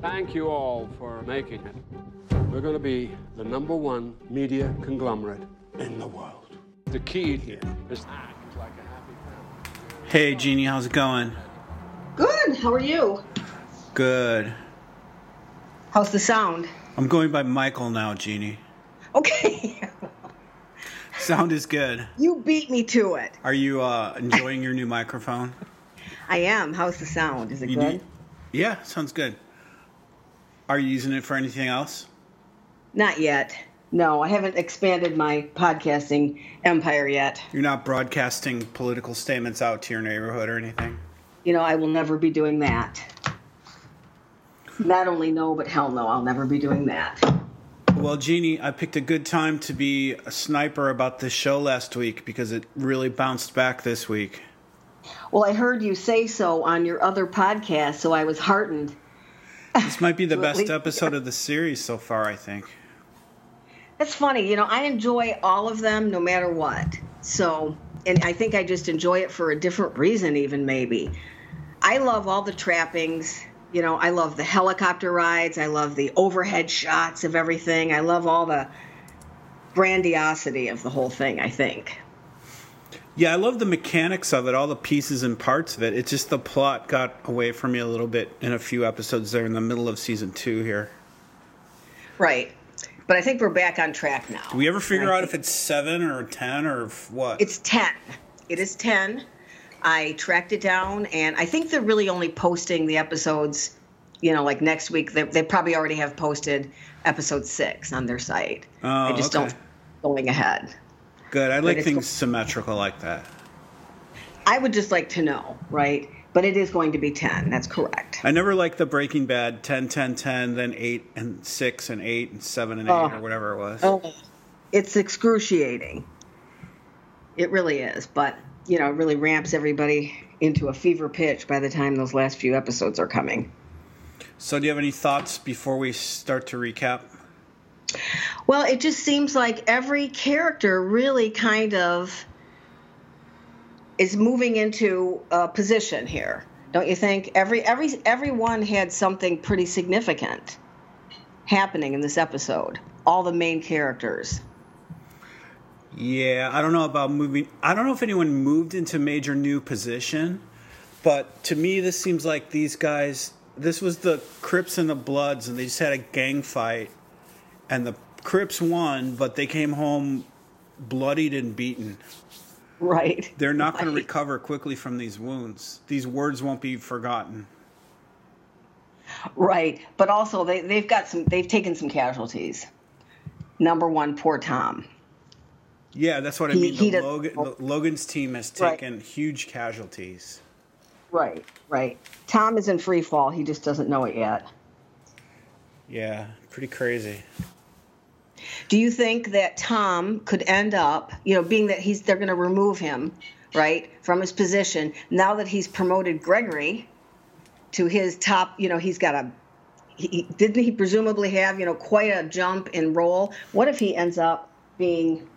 Thank you all for making it. We're going to be the number one media conglomerate in the world. The key here is act like a happy family. Hey, Jeannie, how's it going? Good. How are you? Good. How's the sound? I'm going by Michael now, Jeannie. Okay. Sound is good. you beat me to it. Are you uh, enjoying your new microphone? I am. How's the sound? Is it You good? need- Yeah, sounds good. Are you using it for anything else? Not yet. No, I haven't expanded my podcasting empire yet. You're not broadcasting political statements out to your neighborhood or anything? You know, I will never be doing that. Not only no, but hell no, I'll never be doing that. Well, Jeannie, I picked a good time to be a sniper about this show last week because it really bounced back this week. Well, I heard you say so on your other podcast, so I was heartened. This might be the best least- episode of the series so far, I think. That's funny. You know, I enjoy all of them no matter what. So, and I think I just enjoy it for a different reason, even maybe. I love all the trappings. You know, I love the helicopter rides. I love the overhead shots of everything. I love all the grandiosity of the whole thing, I think. Yeah, I love the mechanics of it, all the pieces and parts of it. It's just the plot got away from me a little bit in a few episodes there in the middle of season two here. Right. But I think we're back on track now. Do we ever figure out if it's seven or ten or what? It's 10. It is 10. I tracked it down, and I think they're really only posting the episodes, you know, like next week. They, they probably already have posted episode six on their site. Oh, I just okay. don't going ahead. Good. I like things go- symmetrical like that. I would just like to know, right? But it is going to be 10. That's correct. I never liked the Breaking Bad 10, 10, 10, then 8 and 6 and 8 and 7 and 8 Oh. or whatever it was. Oh, it's excruciating. It really is. But, you know, it really ramps everybody into a fever pitch by the time those last few episodes are coming. So, do you have any thoughts before we start to recap? Well, it just seems like every character really kind of is moving into a position here. Don't you think? Every every everyone had something pretty significant happening in this episode. All the main characters. Yeah, I don't know about moving. I don't know if anyone moved into major new position, but to me, this seems like these guys. This was the Crips and the Bloods, and they just had a gang fight, and the Crips won, but they came home bloodied and beaten. Right. They're not going to recover quickly from these wounds. These words won't be forgotten. Right. But also they they've got some they've taken some casualties. Number 1 poor Tom. Yeah, that's what I mean. he The does- Logan, the, Logan's team has Right. taken huge casualties. Right. Right. Tom is in free fall. He just doesn't know it yet. Yeah, pretty crazy. Do you think that Tom could end up, you know, being that he's they're going to remove him, right, from his position now that he's promoted Gregory to his top, you know, he's got a he, didn't he presumably have, you know, quite a jump in role? What if he ends up being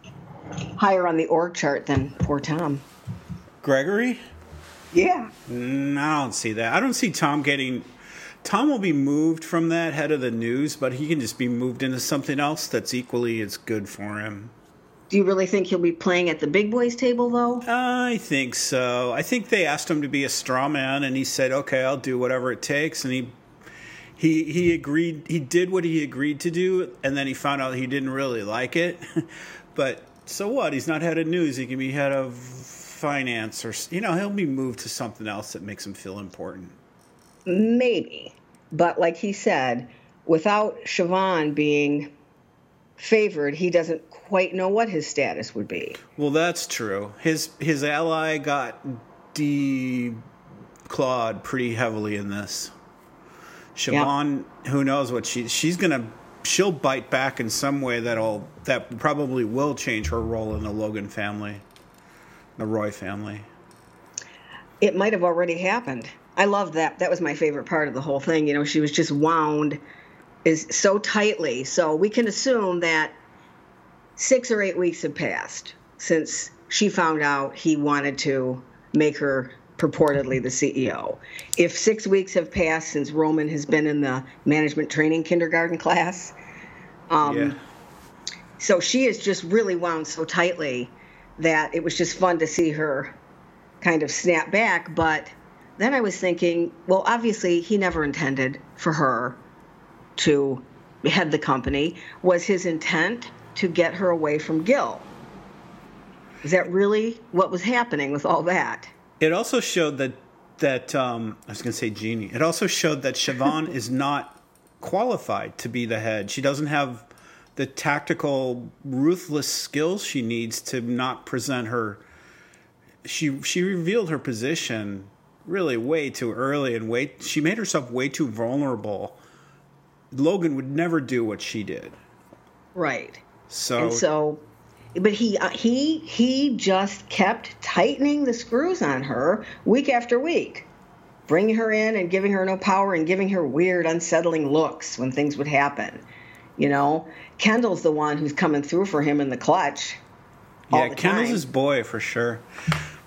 higher on the org chart than poor Tom? Gregory? Yeah. Mm, I don't see that. I don't see Tom getting. Tom will be moved from that head of the news, but he can just be moved into something else that's equally as good for him. Do you really think he'll be playing at the big boys table though? I think so. I think they asked him to be a straw man, and he said, "Okay, I'll do whatever it takes." And he he he agreed. He did what he agreed to do, and then he found out he didn't really like it. but so what? He's not head of news. He can be head of finance, or you know, he'll be moved to something else that makes him feel important. Maybe. But like he said, without Siobhan being favored, he doesn't quite know what his status would be. Well, that's true. His his ally got declawed pretty heavily in this. Siobhan, who knows what she she's gonna she'll bite back in some way that'll that probably will change her role in the Logan family, the Roy family. It might have already happened. I loved that. That was my favorite part of the whole thing. You know, she was just wound is so tightly. So we can assume that six or eight weeks have passed since she found out he wanted to make her purportedly the CEO. If six weeks have passed since Roman has been in the management training kindergarten class, um, yeah. so she is just really wound so tightly that it was just fun to see her kind of snap back. But then I was thinking, well, obviously he never intended for her to head the company. Was his intent to get her away from Gil? Is that really what was happening with all that? It also showed that that um, I was going to say Jeannie. It also showed that Siobhan is not qualified to be the head. She doesn't have the tactical, ruthless skills she needs to not present her. She she revealed her position really way too early and way she made herself way too vulnerable. Logan would never do what she did. Right. So And so, but he uh, he he just kept tightening the screws on her week after week, bringing her in and giving her no power and giving her weird, unsettling looks when things would happen. You know, Kendall's the one who's coming through for him in the clutch. yeah, the Kendall's time. his boy for sure.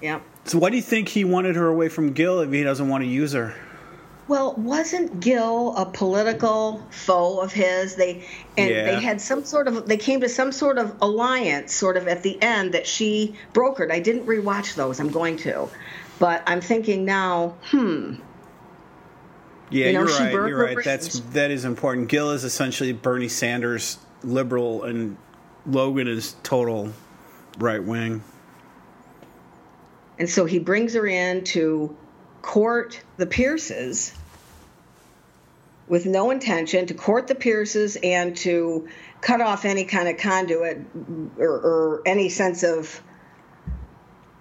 Yeah. So why do you think he wanted her away from Gil if he doesn't want to use her? Well, wasn't Gil a political foe of his? They and Yeah. they had some sort of they came to some sort of alliance sort of at the end that she brokered. I didn't rewatch those. I'm going to. But I'm thinking now, hmm, Yeah, You know, she right. You're right. That's that is important. Gil is essentially Bernie Sanders liberal, and Logan is total right wing. And so he brings her in to court the Pierces with no intention to court the Pierces and to cut off any kind of conduit or, or any sense of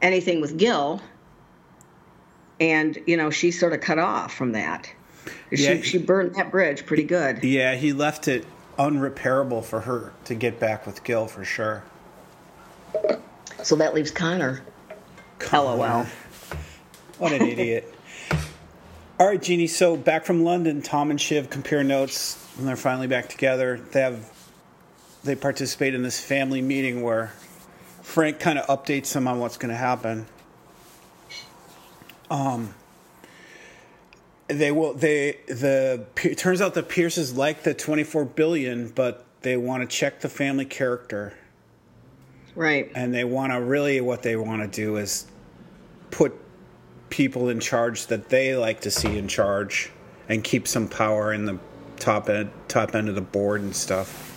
anything with Gil. And you know she sort of cut off from that. Yeah. She she burned that bridge pretty good. Yeah, he left it unrepairable for her to get back with Gil for sure. So that leaves Connor. LOL. What an idiot. All right, Jeannie. So back from London, Tom and Shiv compare notes, and they're finally back together. They have they participate in this family meeting where Frank kind of updates them on what's going to happen. Um, they will. They the it turns out the Pierces like the twenty four billion, but they want to check the family character Right. and they want to really what they want to do is put people in charge that they like to see in charge and keep some power in the top end top end of the board and stuff.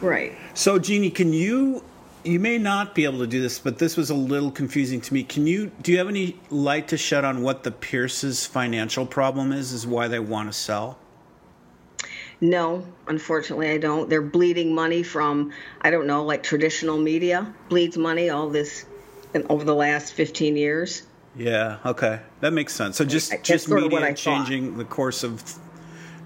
Right. So Jeannie, can you you may not be able to do this, but this was a little confusing to me. Can you do you have any light to shed on what the Pierce's financial problem is is why they want to sell? No, unfortunately, I don't. They're bleeding money from, I don't know, like traditional media bleeds money all this and over the last 15 years. Yeah, okay. That makes sense. So just That's just sort of what media I thought. changing the course of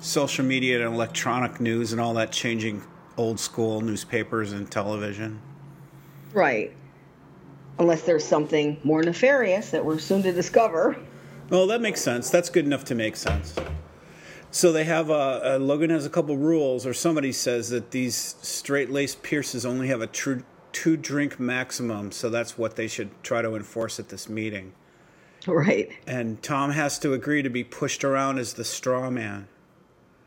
social media and electronic news and all that changing old school newspapers and television. Right. Unless there's something more nefarious that we're soon to discover. Well, that makes sense. That's good enough to make sense. So they have a, uh Logan has a couple rules, or somebody says that these straight laced Pierces only have a true two drink maximum, so that's what they should try to enforce at this meeting. Right. And Tom has to agree to be pushed around as the straw man.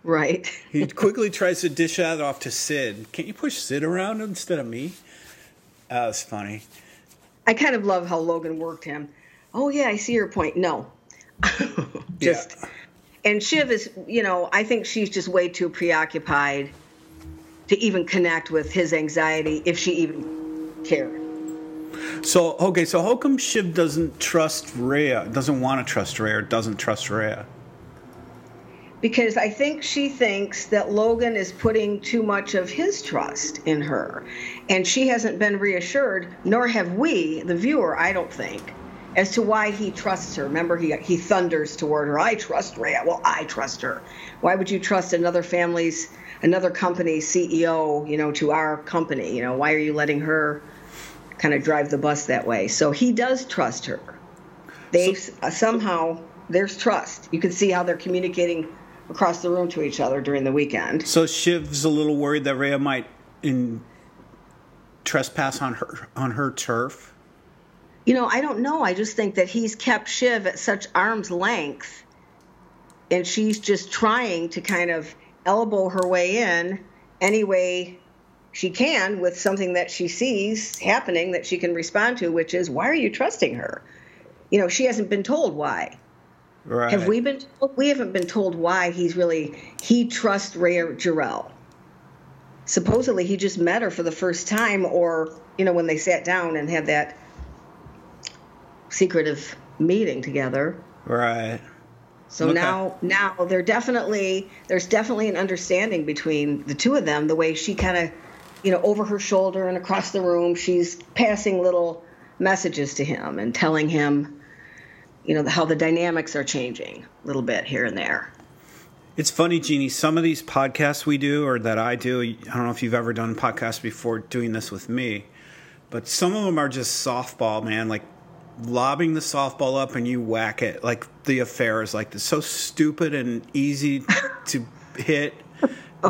Right. He quickly tries to dish that off to Sid. Can't you push Sid around instead of me? That was funny. I kind of love how Logan worked him. Oh, yeah, I see your point. No. just. And Shiv is, you know, I think she's just way too preoccupied to even connect with his anxiety if she even cared. So okay, so how come Shiv doesn't trust Rhea? Doesn't want to trust Rhea doesn't trust Rhea? because I think she thinks that Logan is putting too much of his trust in her. And she hasn't been reassured, nor have we, the viewer, I don't think, as to why he trusts her. Remember, he, he thunders toward her, I trust Rhea. Well, I trust her. Why would you trust another family's, another company's CEO, you know, to our company? You know, why are you letting her kind of drive the bus that way? So he does trust her. They uh, somehow, there's trust. You can see how they're communicating across the room to each other during the weekend. So Shiv's a little worried that Rhea might in trespass on her on her turf. You know, I don't know. I just think that he's kept Shiv at such arm's length, and she's just trying to kind of elbow her way in any way she can with something that she sees happening that she can respond to, which is, why are you trusting her? You know, she hasn't been told why. Right. Have we been? Told? We haven't been told why he's really he trusts Rhea Jarrell. Supposedly, he just met her for the first time, or you know, when they sat down and had that secretive meeting together. Right. So Okay. now, now they're definitely there's definitely an understanding between the two of them. The way she kind of, you know, over her shoulder and across the room, she's passing little messages to him and telling him, you know, how the dynamics are changing a little bit here and there. It's funny, Jeannie. Some of these podcasts we do, or that I do, I don't know if you've ever done podcasts before doing this with me, but some of them are just softball, man. Like lobbing the softball up and you whack it. Like the affair is like this, so stupid and easy to hit,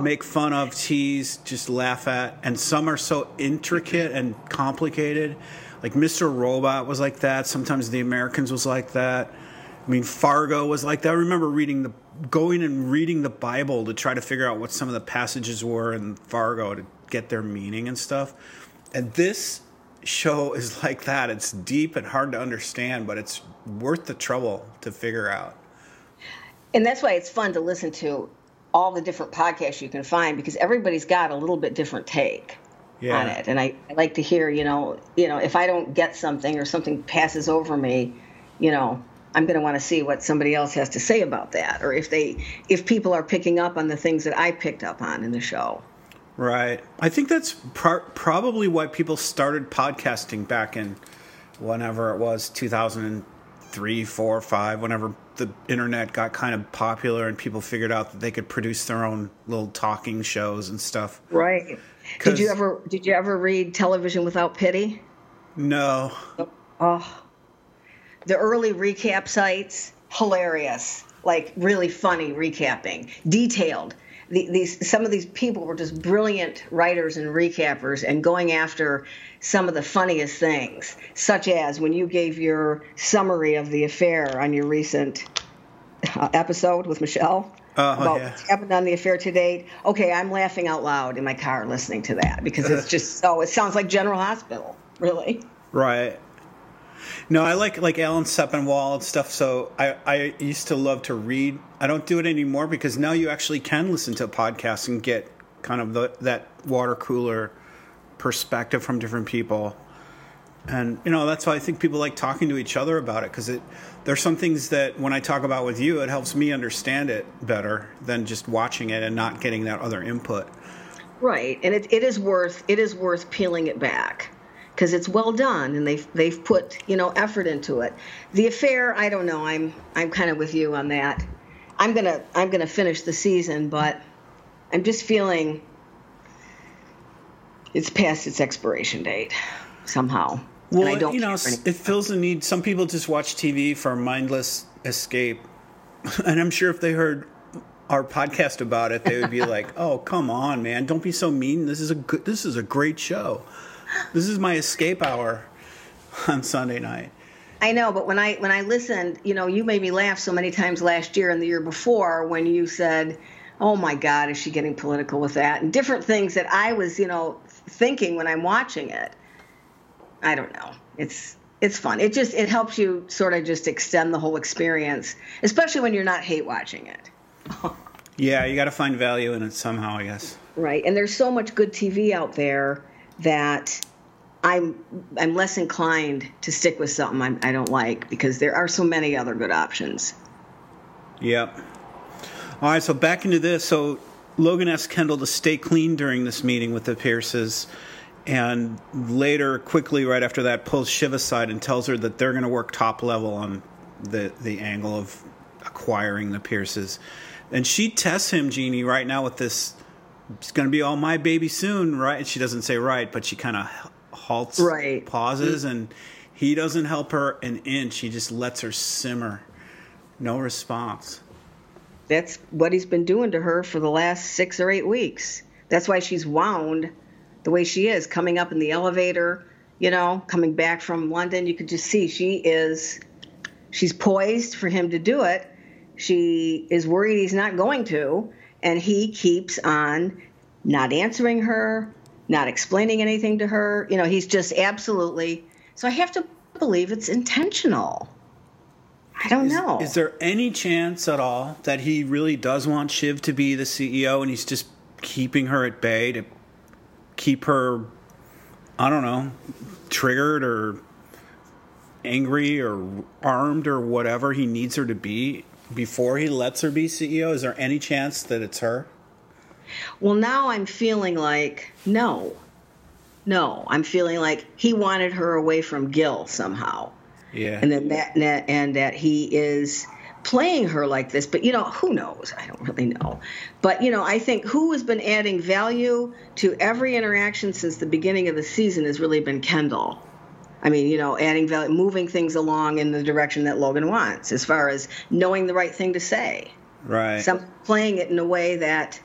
make fun of, tease, just laugh at. And some are so intricate and complicated. Like Mr. Robot was like that. Sometimes The Americans was like that. I mean, Fargo was like that. I remember reading the going and reading the Bible to try to figure out what some of the passages were in Fargo to get their meaning and stuff. And this show is like that. It's deep and hard to understand, but it's worth the trouble to figure out. And that's why it's fun to listen to all the different podcasts you can find because everybody's got a little bit different take Yeah. on it. And I, I like to hear, you know, you know, if I don't get something or something passes over me, you know, I'm going to want to see what somebody else has to say about that, or if they, if people are picking up on the things that I picked up on in the show. Right. I think that's pro- probably why people started podcasting back in whenever it was 2003, 4, 5, whenever the internet got kind of popular and people figured out that they could produce their own little talking shows and stuff. Right. Did you ever, did you ever read Television Without Pity? No. Oh, the early recap sites, hilarious, like really funny recapping, detailed. The, these some of these people were just brilliant writers and recappers, and going after some of the funniest things, such as when you gave your summary of the affair on your recent uh, episode with Michelle. Oh, about yeah. what's happened on the affair to date. Okay, I'm laughing out loud in my car listening to that because it's just so. It sounds like General Hospital, really. Right. No, I like like Alan Sepinwall and stuff. So I, I used to love to read. I don't do it anymore because now you actually can listen to podcasts and get kind of the, that water cooler perspective from different people. And you know that's why I think people like talking to each other about it because it there's some things that when I talk about with you, it helps me understand it better than just watching it and not getting that other input. Right, and it, it is worth it is worth peeling it back because it's well done and they've they've put you know effort into it. The affair, I don't know. I'm I'm kind of with you on that. I'm gonna I'm gonna finish the season, but I'm just feeling it's past its expiration date somehow. Well, and I don't you know, care s- any- it fills the need. Some people just watch TV for mindless escape, and I'm sure if they heard our podcast about it, they would be like, "Oh, come on, man! Don't be so mean. This is a good. This is a great show. This is my escape hour on Sunday night." I know, but when I when I listened, you know, you made me laugh so many times last year and the year before when you said, "Oh my God, is she getting political with that?" and different things that I was, you know, thinking when I'm watching it. I don't know. It's it's fun. It just it helps you sort of just extend the whole experience, especially when you're not hate watching it. Yeah, you got to find value in it somehow, I guess. Right. And there's so much good TV out there that I'm I'm less inclined to stick with something I'm, I don't like because there are so many other good options. Yep. All right, so back into this. So Logan asked Kendall to stay clean during this meeting with the Pierces, and later, quickly right after that, pulls Shiv aside and tells her that they're going to work top level on the the angle of acquiring the Pierces. And she tests him, Jeannie, right now with this. It's going to be all my baby soon, right? She doesn't say right, but she kind of halts, Right. pauses, mm-hmm. and he doesn't help her an inch. He just lets her simmer. No response. That's what he's been doing to her for the last six or eight weeks. That's why she's wound the way she is, coming up in the elevator, you know, coming back from London. You could just see she is, she's poised for him to do it. She is worried he's not going to, and he keeps on not answering her, not explaining anything to her. You know, he's just absolutely. So I have to believe it's intentional. I don't is, know. Is there any chance at all that he really does want Shiv to be the CEO and he's just keeping her at bay to keep her, I don't know, triggered or angry or armed or whatever he needs her to be before he lets her be CEO? Is there any chance that it's her? Well, now I'm feeling like no. No, I'm feeling like he wanted her away from Gil somehow. Yeah. And then that and that he is playing her like this, but you know, who knows? I don't really know. But you know, I think who has been adding value to every interaction since the beginning of the season has really been Kendall. I mean, you know, adding value, moving things along in the direction that Logan wants, as far as knowing the right thing to say. Right. Some playing it in a way that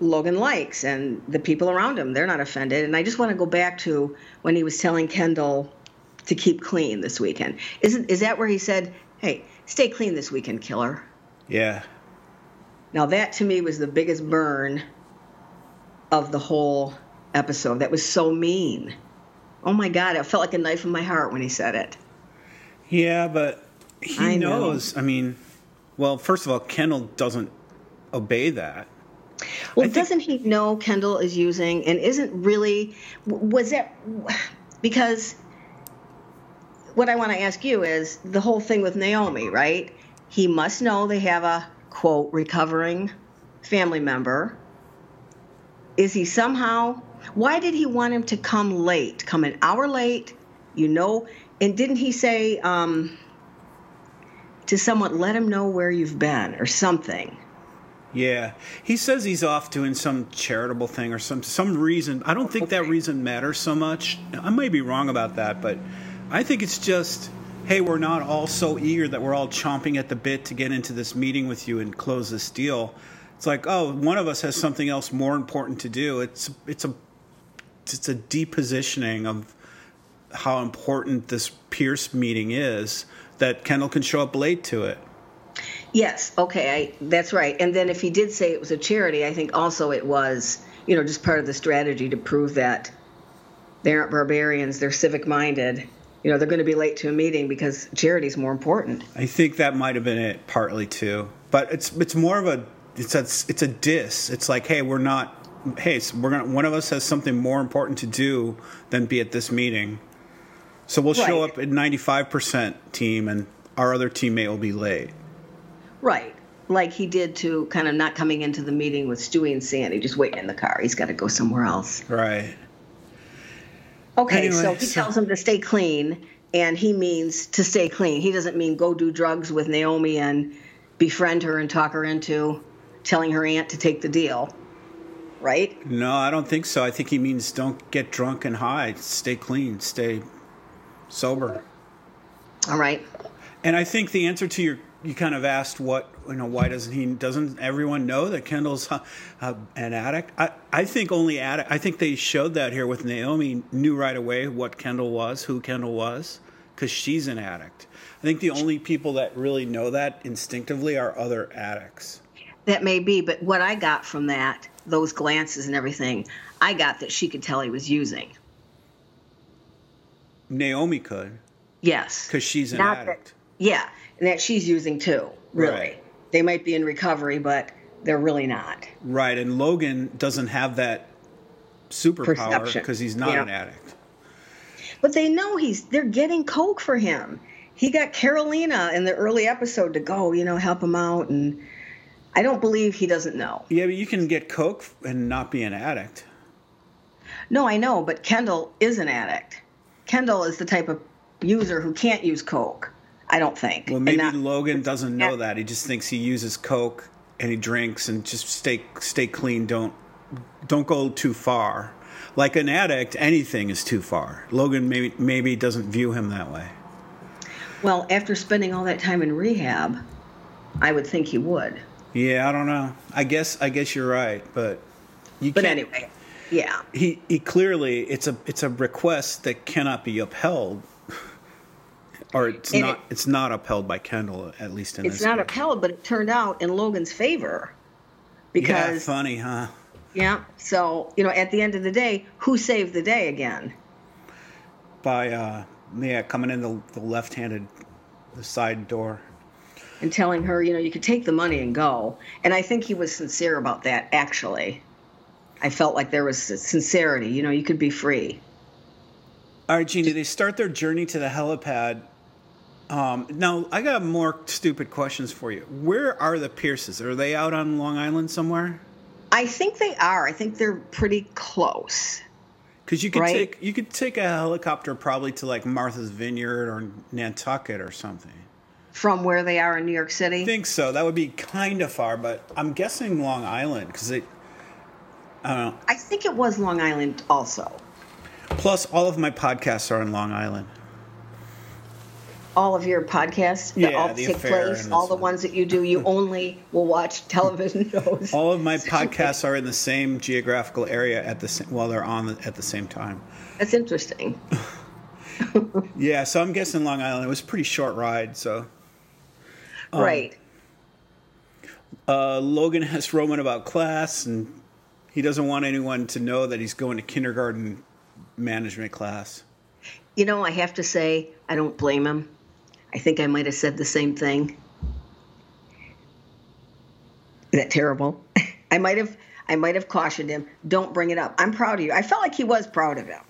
Logan likes, and the people around him, they're not offended. And I just want to go back to when he was telling Kendall to keep clean this weekend. Isn't is that where he said, "Hey, stay clean this weekend, killer"? Yeah. Now that to me was the biggest burn of the whole episode. That was so mean. Oh my god, it felt like a knife in my heart when he said it. Yeah, but he I know. knows. I mean, well, first of all, Kendall doesn't obey that. Well, think- doesn't he know Kendall is using and isn't really was that because what I want to ask you is the whole thing with Naomi, right? He must know they have a quote recovering family member. Is he somehow why did he want him to come late? Come an hour late, you know? And didn't he say um to someone let him know where you've been or something? Yeah, he says he's off doing some charitable thing or some some reason. I don't think that reason matters so much. I might be wrong about that, but I think it's just, hey, we're not all so eager that we're all chomping at the bit to get into this meeting with you and close this deal. It's like, oh, one of us has something else more important to do. It's it's a it's a depositioning of how important this Pierce meeting is that Kendall can show up late to it. Yes, okay, I, that's right. And then if he did say it was a charity, I think also it was, you know, just part of the strategy to prove that they aren't barbarians, they're civic minded. You know, they're going to be late to a meeting because charity's more important. I think that might have been it partly too, but it's it's more of a it's a it's a diss. It's like, hey, we're not. Hey, so we're gonna. One of us has something more important to do than be at this meeting, so we'll show up at ninety five percent team, and our other teammate will be late. Right. Like he did to kind of not coming into the meeting with Stewie and Sandy, just waiting in the car. He's got to go somewhere else. Right. Okay, Anyway, so he so- tells him to stay clean, and he means to stay clean. He doesn't mean go do drugs with Naomi and befriend her and talk her into telling her aunt to take the deal. Right? No, I don't think so. I think he means don't get drunk and high. Stay clean. Stay sober. All right. And I think the answer to your you kind of asked what you know why doesn't he doesn't everyone know that Kendall's uh, uh, an addict? I I think only addict. I think they showed that here with Naomi knew right away what Kendall was, who Kendall was, because she's an addict. I think the only people that really know that instinctively are other addicts. That may be, but what I got from that, those glances and everything, I got that she could tell he was using. Naomi could Yes. because she's an Not that- addict. Yeah, and that she's using too, really. Right. They might be in recovery, but they're really not. Right, and Logan doesn't have that superpower because he's not Yeah. an addict. But they know he's they're getting coke for him. He got Carolina in the early episode to go, you know, help him out and I don't believe he doesn't know. Yeah, but you can get coke and not be an addict. No, I know, but Kendall is an addict. Kendall is the type of user who can't use coke. I don't think. Well, maybe not- Logan doesn't know that. He just thinks he uses coke and he drinks and just stay stay clean. Don't don't go too far. Like an addict, anything is too far. Logan maybe maybe doesn't view him that way. Well, after spending all that time in rehab, I would think he would. Yeah, I don't know. I guess I guess you're right, but you But can't. anyway, Yeah. He he clearly it's a it's a request that cannot be upheld. Or it's And not it- it's not upheld by Kendall at least in It's not case. upheld, but it turned out in Logan's favor. because Yeah, funny, huh? yeah, so you know, at the end of the day, who saved the day again? By uh yeah, coming in the, the left-handed the side door. And telling her, you know, you could take the money and go. And I think he was sincere about that. Actually, I felt like there was sincerity. You know, you could be free. All right, Jeannie, they start their journey to the helipad. Um, now, I got more stupid questions for you. Where are the Pierces? Are they out on Long Island somewhere? I think they are. I think they're pretty close. Because you could Right. take you could take a helicopter probably to like Martha's Vineyard or Nantucket or something. From where they are in New York City. I think so. That would be kind of far, but I'm guessing Long Island because it. I don't know. I think it was Long Island also. Plus, all of my podcasts are in Long Island. All of your podcasts that Yeah, all The take place, all the one. ones that you do, you only will watch television shows. All of my podcasts are in the same geographical area at the sa- while they're on the, at the same time. That's interesting. Yeah, so I'm guessing Long Island. It was a pretty short ride, so. Um, right. Uh, Logan asks Roman about class, and he doesn't want anyone to know that he's going to kindergarten management class. You know, I have to say, I don't blame him. I think I might have said the same thing. Is that terrible? I might have I might have cautioned him, don't bring it up. I'm proud of you. I felt like he was proud of him.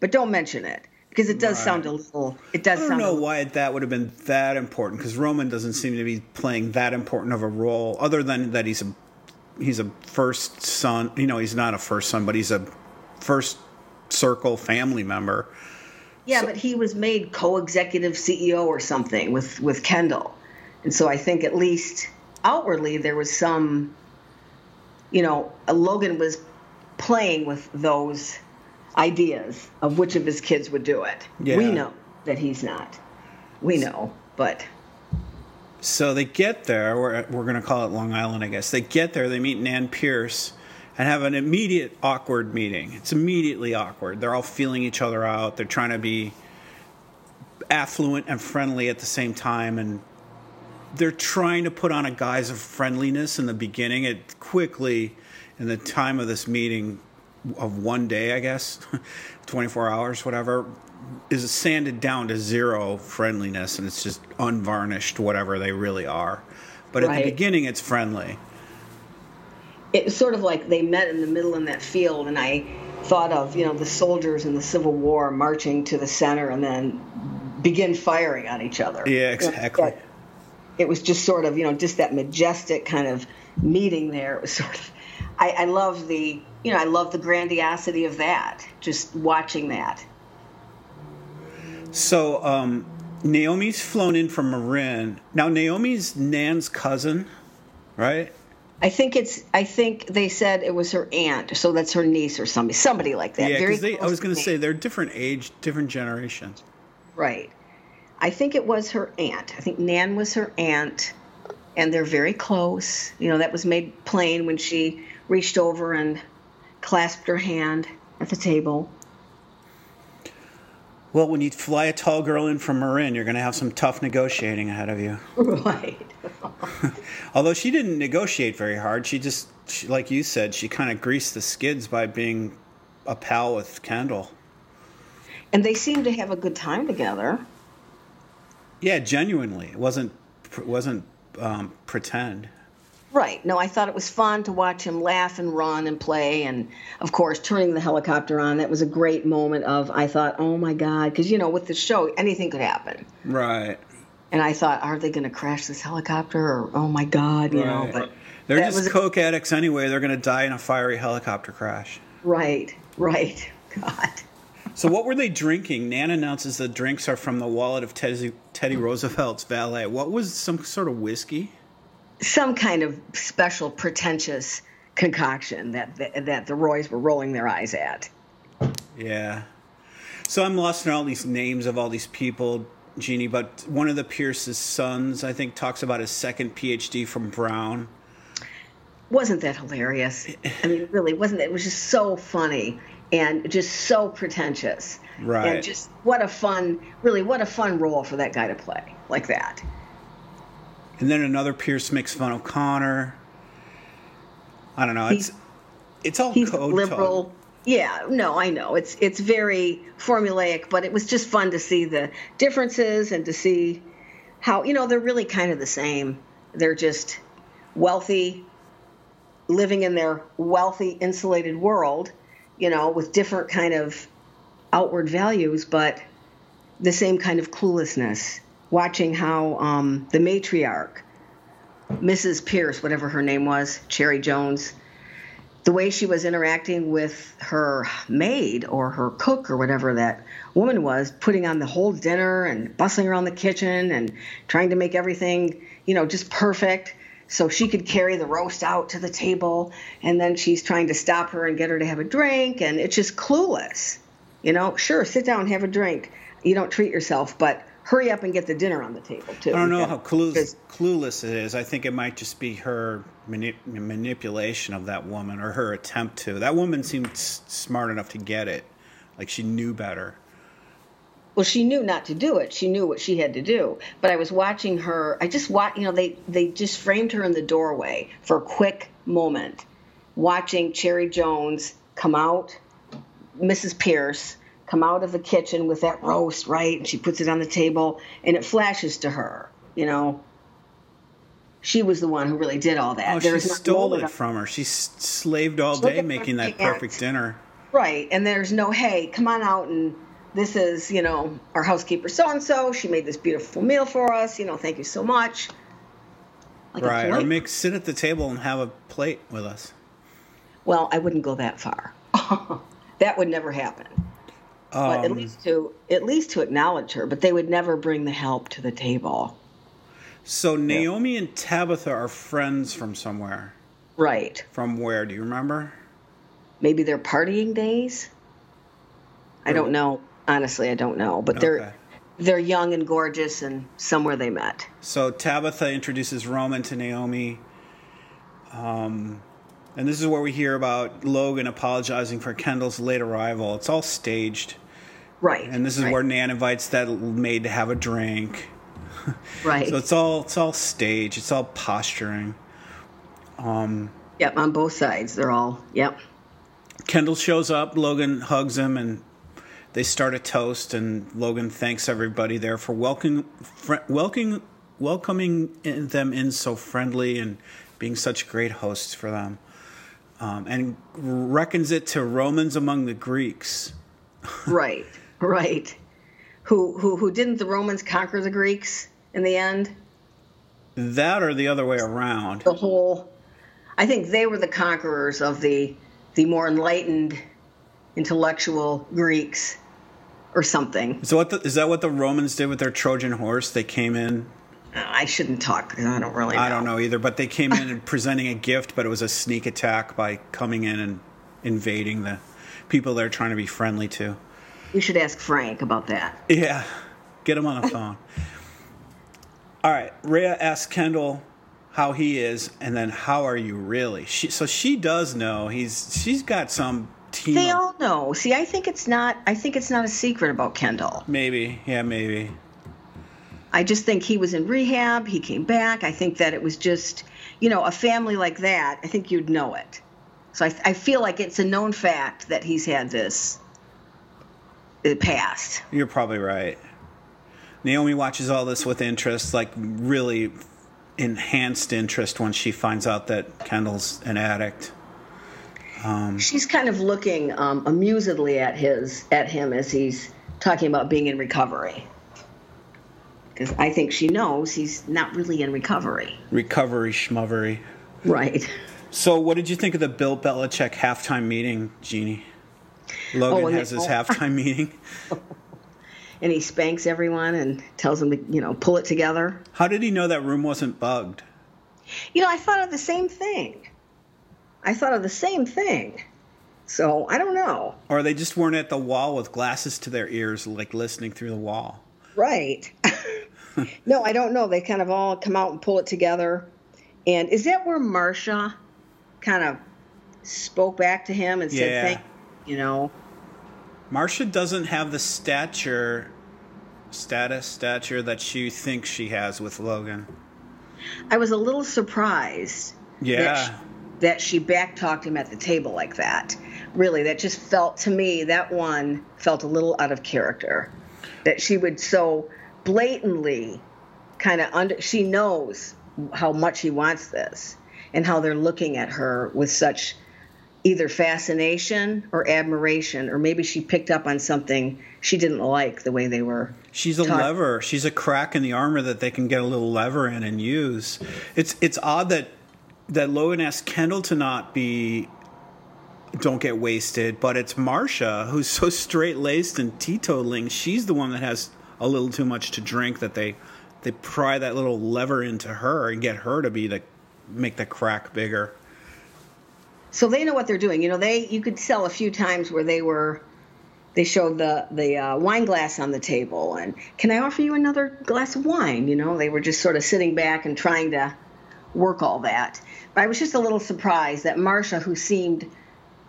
But don't mention it because it does sound a little it does sound I don't know why that would have been that important because Roman doesn't seem to be playing that important of a role, other than that he's a he's a first son. You know, he's not a first son, but he's a first circle family member. Yeah, but he was made co-executive CEO or something with with Kendall, and so I think at least outwardly there was some, you know, Logan was playing with those ideas of which of his kids would do it. Yeah. We know that he's not. We know, but So they get there. We're, we're going to call it Long Island, I guess. They get there. They meet Nan Pierce and have an immediate awkward meeting. It's immediately awkward. They're all feeling each other out. They're trying to be affluent and friendly at the same time, and they're trying to put on a guise of friendliness in the beginning. It quickly, in the time of this meeting of one day, I guess, 24 hours, whatever, is sanded down to zero friendliness, and it's just unvarnished, whatever they really are. But at Right. the beginning, it's friendly. It's sort of like they met in the middle in that field, and I thought of you know the soldiers in the Civil War marching to the center and then begin firing on each other. Yeah, exactly. It was just sort of you know just that majestic kind of meeting there. It was sort of I, I love the you know I love the grandiosity of that. Just watching that. So um, Naomi's flown in from Marin. Now Naomi's Nan's cousin, right? I think it's. I think they said it was her aunt, so that's her niece or somebody, somebody like that. yeah, because. I was going to say they're different age, different generations. Right. I think it was her aunt. I think Nan was her aunt, and they're very close. You know, that was made plain when she reached over and clasped her hand at the table. Well, when you fly a tall girl in from Marin, you're going to have some tough negotiating ahead of you. Right. Although she didn't negotiate very hard, she just, she, like you said, she kind of greased the skids by being a pal with Kendall. And they seemed to have a good time together. Yeah, genuinely, it wasn't it wasn't um, pretend. Right. No, I thought it was fun to watch him laugh and run and play. And of course, turning the helicopter on, that was a great moment of, I thought, oh my God, because, you know, with the show, anything could happen. Right. And I thought, are they going to crash this helicopter? Or, oh my God, you know. But They're just was- coke addicts anyway. They're going to die in a fiery helicopter crash. Right, right. God. So what were they drinking? Nan announces the drinks are from the wallet of Teddy, Teddy Roosevelt's valet. What was some sort of whiskey? Some kind of special, pretentious concoction that, that that the Roys were rolling their eyes at. Yeah. So I'm lost in all these names of all these people, Jeannie. But one of the Pierce's sons, I think, talks about his second PhD from Brown. wasn't that hilarious? I mean, really, wasn't it? It was just so funny and just so pretentious. Right. And just what a fun, really, what a fun role for that guy to play like that. And then another Pierce makes fun of Connor. I don't know. It's He's- it's all He's code liberal. talk. Yeah, no, I know. It's it's very formulaic, but it was just fun to see the differences and to see how, you know, they're really kind of the same. They're just wealthy living in their wealthy insulated world, you know, with different kind of outward values, but the same kind of cluelessness. Watching how um, the matriarch, Mrs. Pierce, whatever her name was, Cherry Jones, the way she was interacting with her maid or her cook or whatever that woman was, putting on the whole dinner and bustling around the kitchen and trying to make everything, you know, just perfect so she could carry the roast out to the table. And then she's trying to stop her and get her to have a drink. And it's just clueless. You know, sure, sit down, have a drink. You don't treat yourself, but hurry up and get the dinner on the table, too. I don't know how clueless, clueless it is. I think it might just be her mani- manipulation of that woman or her attempt to. That woman seemed s- smart enough to get it. Like she knew better. well she knew not to do it she knew what she had to do but i was watching her i just watched you know they they just framed her in the doorway for a quick moment watching cherry jones come out mrs pierce come out of the kitchen with that roast right and she puts it on the table and it flashes to her you know she was the one who really did all that Oh, she not a stole it from her. She slaved all Look day making that perfect dinner. Right. And there's no, hey, come on out and this is, you know, our housekeeper so and so. She made this beautiful meal for us. You know, thank you so much. Like Right. Or make sit at the table and have a plate with us. well, I wouldn't go that far. that would never happen. But at Um, least to at least to acknowledge her, but they would never bring the help to the table. So Naomi and Tabitha are friends from somewhere. Right. From where? Do you remember? Maybe they're partying days. I don't know. Honestly, I don't know. But Okay. they're they're young and gorgeous and somewhere they met. So Tabitha introduces Roman to Naomi. Um, and this is where we hear about Logan apologizing for Kendall's late arrival. It's all staged. Right. And this is right, where Nan invites that maid to have a drink. right. So it's all it's all staged. It's all posturing. Yep, on both sides. They're all, yep. Kendall shows up, Logan hugs him, and they start a toast. And Logan thanks everybody there for welcoming, fr- welcoming, welcoming in- them in so friendly and being such great hosts for them. Um, and reckons it to Romans among the Greeks. Right, right. Who, who, who didn't the Romans conquer the Greeks in the end? That or the other way around. The whole, I think they were the conquerors of the, the more enlightened, intellectual Greeks, or something. So what the, is that what the Romans did with their Trojan horse? They came in. I shouldn't talk because I don't really know. I don't know either, but they came in and presenting a gift, but it was a sneak attack by coming in and invading the people they're trying to be friendly to. You should ask Frank about that. Yeah, get him on the phone. All right, Rhea asks Kendall how he is, and then how are you really? She, so she does know he's. She's got some team. They all know. See, I think it's not. I think it's not a secret about Kendall. maybe, yeah, maybe. I just think he was in rehab. He came back. I think that it was just, you know, a family like that. I think you'd know it. So I, I feel like it's a known fact that he's had this uh, past. You're probably right. Naomi watches all this with interest, like really enhanced interest when she finds out that Kendall's an addict. She's kind of looking um, amusedly at his at him as he's talking about being in recovery. Because I think she knows he's not really in recovery. Recovery schmovery. Right. So, what did you think of the Bill Belichick halftime meeting, Jeannie? Logan Oh, has his oh. halftime meeting. And he spanks everyone and tells them to, you know, pull it together. How did he know that room wasn't bugged? You know, I thought of the same thing. I thought of the same thing. So I don't know. Or they just weren't at the wall with glasses to their ears, like listening through the wall? Right. no, I don't know. They kind of all come out and pull it together. And is that where Marcia kind of spoke back to him and said, Yeah. "Thank," you know. Marcia doesn't have the stature, status, stature that she thinks she has with Logan. I was a little surprised that Yeah. she, that she backtalked him at the table like that. Really, that just felt to me that one felt a little out of character. That she would so blatantly kind of under she knows how much he wants this and how they're looking at her with such either fascination or admiration or maybe she picked up on something she didn't like the way they were She's a talk- lever. She's a crack in the armor that they can get a little lever in and use. It's it's odd that that Logan asked Kendall to not be don't get wasted, but it's Marcia who's so straight laced and teetotaling. She's the one that has a little too much to drink that they they pry that little lever into her and get her to be the make the crack bigger. So they know what they're doing. You know, they you could sell a few times where they were they showed the the uh, wine glass on the table and can I offer you another glass of wine? You know, they were just sort of sitting back and trying to work all that. But I was just a little surprised that Marcia, who seemed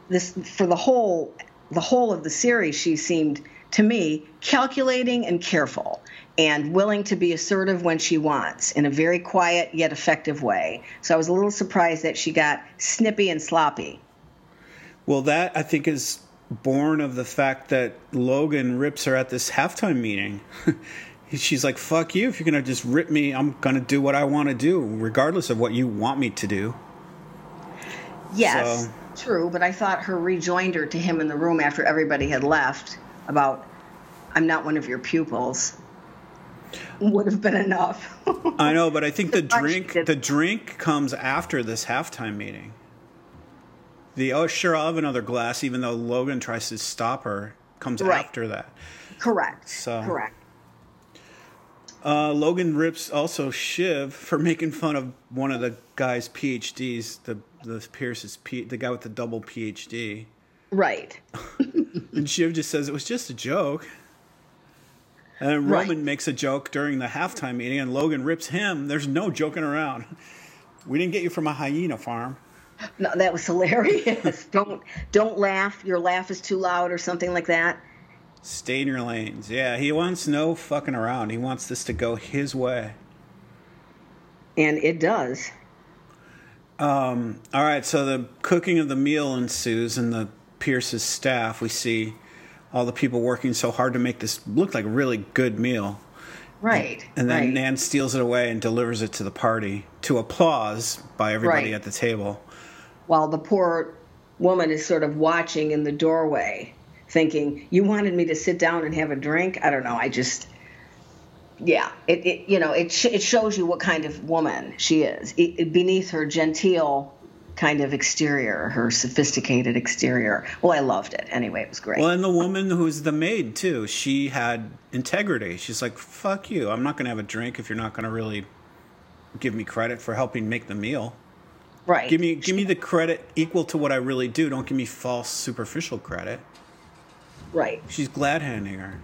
this for the whole the whole of the series, she seemed to me calculating and careful and willing to be assertive when she wants in a very quiet yet effective way. So I was a little surprised that she got snippy and sloppy. Well, that I think is born of the fact that Logan rips her at this halftime meeting. She's like, "Fuck you! If you're gonna just rip me, I'm gonna do what I want to do, regardless of what you want me to do." Yes, So- true, but I thought her rejoinder to him in the room after everybody had left about I'm not one of your pupils would have been enough. I know, but I think the drink the drink comes after this halftime meeting. The oh sure I'll have another glass, even though Logan tries to stop her, comes Right. after that. Correct. So- Correct. Uh, Logan rips also Shiv for making fun of one of the guy's PhDs, the the Pierce's P, the guy with the double PhD, Right. and Shiv just says it was just a joke. And then Right. Roman makes a joke during the halftime meeting, and Logan rips him. There's no joking around. We didn't get you from a hyena farm. No, that was hilarious. don't don't laugh. Your laugh is too loud or something like that. Stay in your lanes. Yeah, he wants no fucking around. He wants this to go his way. And it does. Um, all right, so the cooking of the meal ensues, and the Pierce's staff. We see all the people working so hard to make this look like a really good meal, Right. and then right. Nan steals it away and delivers it to the party to applause by everybody Right. at the table. while the poor woman is sort of watching in the doorway, thinking, "You wanted me to sit down and have a drink." I don't know. I just, yeah, it, it you know, it sh- it shows you what kind of woman she is it, it- beneath her genteel kind of exterior, her sophisticated exterior. Well, I loved it. Anyway, it was great. Well, and the woman who's the maid too, she had integrity. She's like, "Fuck you! I'm not going to have a drink if you're not going to really give me credit for helping make the meal. right. Give me give me the credit equal to what I really do. Don't give me false, superficial credit." right. She's glad handing her.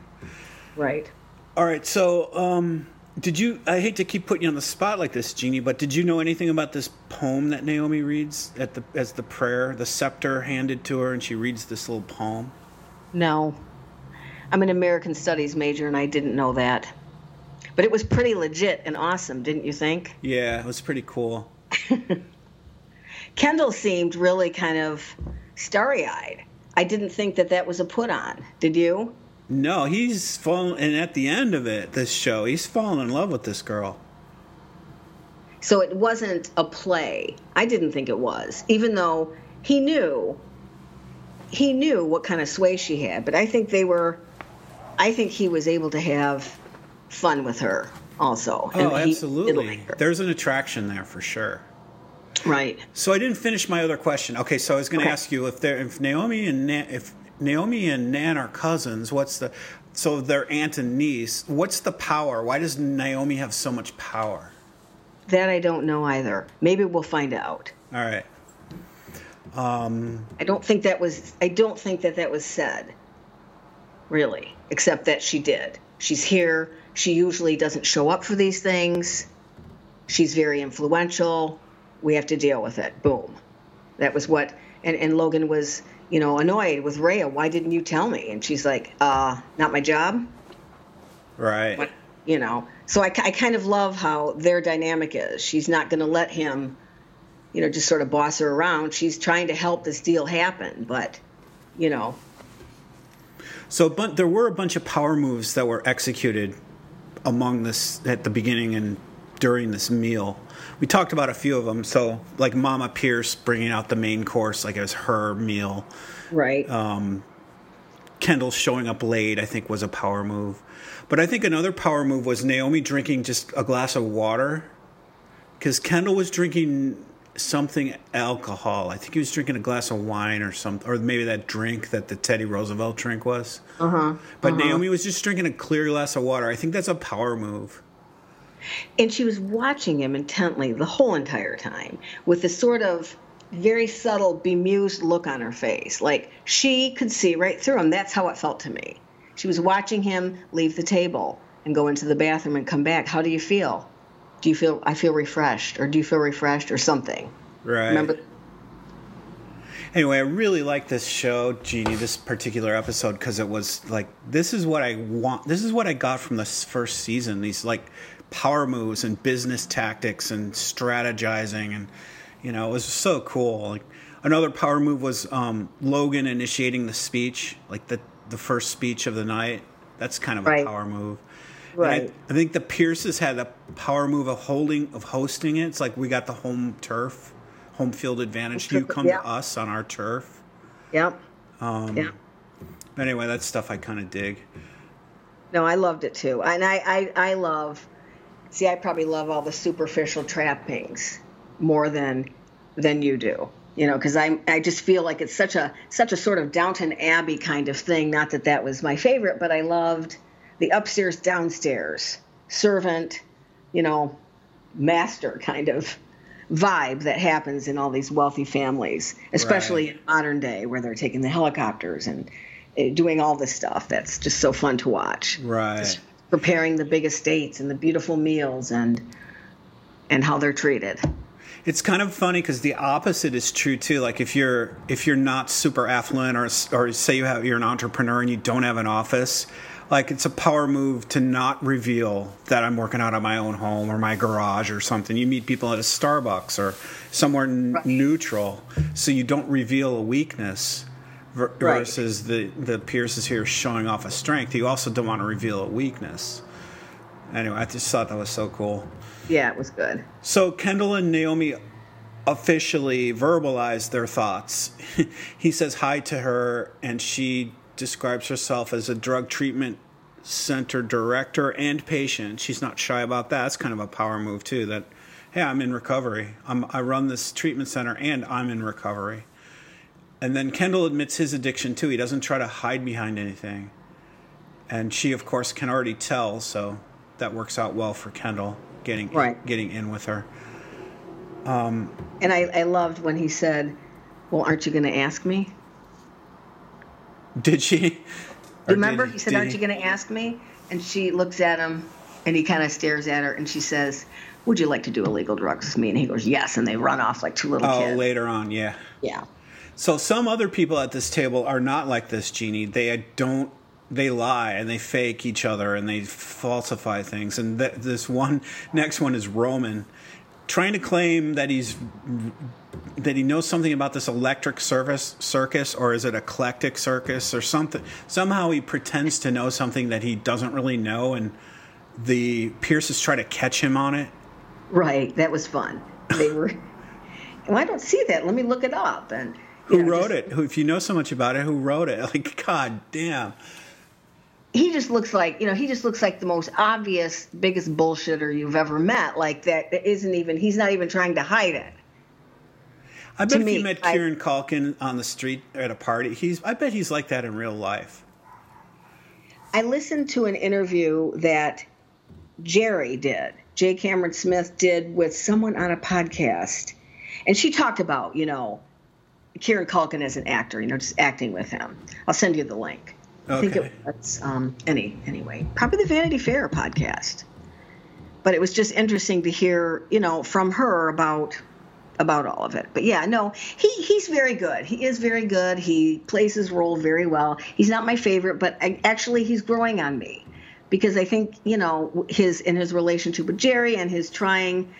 Right. All right, so um, did you? I hate to keep putting you on the spot like this, Jeannie, but did you know anything about this poem that Naomi reads at the as the prayer, the scepter handed to her, and she reads this little poem? No. I'm an American Studies major, and I didn't know that. But it was pretty legit and awesome, didn't you think? Yeah, it was pretty cool. Kendall seemed really kind of starry eyed. I didn't think that that was a put on. Did you? No, he's fallen, and at the end of it, this show, he's fallen in love with this girl. So it wasn't a play. I didn't think it was, even though he knew he knew what kind of sway she had. But I think they were. I think he was able to have fun with her also. Oh, he- absolutely. her. There's an attraction there for sure. Right. So I didn't finish my other question. Okay, so I was going to Okay. ask you if there, if Naomi and Nan, if Naomi and Nan are cousins, what's the so they're aunt and niece? What's the power? Why does Naomi have so much power? That I don't know either. Maybe we'll find out. All right. Um, I don't think that was I don't think that that was said. Really, except that she did. She's here. She usually doesn't show up for these things. She's very influential. We have to deal with it. Boom. That was what, and, and Logan was, you know, annoyed with Rhea. Why didn't you tell me? And she's like, uh, not my job. Right. You know, so I, I kind of love how their dynamic is. She's not going to let him, you know, just sort of boss her around. She's trying to help this deal happen, but, you know. So, but there were a bunch of power moves that were executed among this at the beginning and during this meal. We talked about a few of them. So, like Mama Pierce bringing out the main course, like it was her meal. Right. Um, Kendall showing up late, I think, was a power move. But I think another power move was Naomi drinking just a glass of water because Kendall was drinking something alcohol. I think he was drinking a glass of wine or something, or maybe that drink that the Teddy Roosevelt drink was. Uh huh. But uh-huh. Naomi was just drinking a clear glass of water. I think that's a power move. And she was watching him intently the whole entire time with this sort of very subtle, bemused look on her face. Like she could see right through him. That's how it felt to me. She was watching him leave the table and go into the bathroom and come back. How do you feel? Do you feel I feel refreshed or do you feel refreshed or something? Right. Remember Anyway, I really like this show, Jeannie, this particular episode because it was like this is what I want. This is what I got from this first season. These like power moves and business tactics and strategizing and you know, it was so cool. Like another power move was um, Logan initiating the speech, like the the first speech of the night. That's kind of Right. a power move. Right. I, I think the Pierces had a power move of holding of hosting it. It's like we got the home turf, home field advantage. You come Yeah. to us on our turf. Yep. Um, yeah. But anyway, that's stuff I kind of dig. No, I loved it too. And I, I, I love, see, I probably love all the superficial trappings more than, than you do. You know, because I, I just feel like it's such a, such a sort of Downton Abbey kind of thing. Not that that was my favorite, but I loved the upstairs, downstairs, servant, you know, master kind of vibe that happens in all these wealthy families, especially Right. in modern day where they're taking the helicopters and uh, doing all this stuff. That's just so fun to watch. Right. Preparing the big estates and the beautiful meals and and how they're treated. It's kind of funny because the opposite is true too. Like if you're if you're not super affluent or or say you have you're an entrepreneur and you don't have an office, like it's a power move to not reveal that I'm working out of my own home or my garage or something. You meet people at a Starbucks or somewhere n- neutral, so you don't reveal a weakness. Ver- Right. Versus the the Pierces here showing off a strength. You also don't want to reveal a weakness. Anyway, I just thought that was so cool. Yeah, it was good. So Kendall and Naomi officially verbalize their thoughts. he says hi to her, and she describes herself as a drug treatment center director and patient. She's not shy about that. It's kind of a power move too. That hey, I'm in recovery. I'm, I run this treatment center, and I'm in recovery. And then Kendall admits his addiction too. He doesn't try to hide behind anything. And she, of course, can already tell, so that works out well for Kendall getting Right. getting in with her. Um, and I, I loved when he said, "Well, aren't you going to ask me?" Did she? Remember, did- he said, "Aren't you going to ask me?" And she looks at him, and he kind of stares at her, and she says, "Would you like to do illegal drugs with me?" And he goes, "Yes." And they run off like two little Oh, kids. later on, yeah. Yeah. So some other people at this table are not like this, Jeannie. They don't. They lie and they fake each other and they falsify things. And th- this one, next one is Roman, trying to claim that he's that he knows something about this electric service circus, or is it eclectic circus or something? Somehow he pretends to know something that he doesn't really know, and the Pierces try to catch him on it. Right. That was fun. They were. well, I don't see that. Let me look it up. And Who know, wrote just- it? Who, if you know so much about it, who wrote it? Like, god damn. he just looks like you know he just looks like the most obvious biggest bullshitter you've ever met like that that isn't even he's not even trying to hide it I bet To if me, you met I- Kieran Culkin on the street at a party, he's. I bet he's like that in real life. i listened to an interview that Gerri did jay cameron smith did with someone on a podcast and she talked about you know kieran culkin as an actor you know just acting with him i'll send you the link i think Okay. it was um any anyway probably the vanity fair podcast but it was just interesting to hear you know from her about about all of it. But yeah, no, he he's very good. He is very good. He plays his role very well. He's not my favorite, but I, actually he's growing on me because I think you know his in his relationship with Gerri and his trying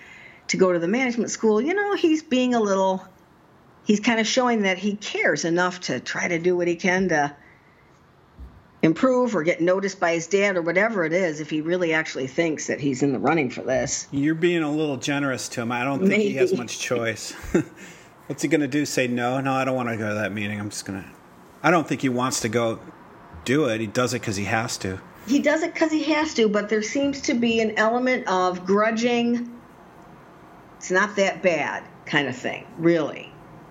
to go to the management school. You know, he's being a little. He's kind of showing that he cares enough to try to do what he can to improve or get noticed by his dad or whatever it is if he really actually thinks that he's in the running for this. You're being a little generous to him. I don't think Maybe. he has much choice. What's he going to do? Say no? No, I don't want to go to that meeting. I'm just going to. I don't think he wants to go do it. He does it because he has to. He does it because he has to, but there seems to be an element of grudging. It's not that bad kind of thing, really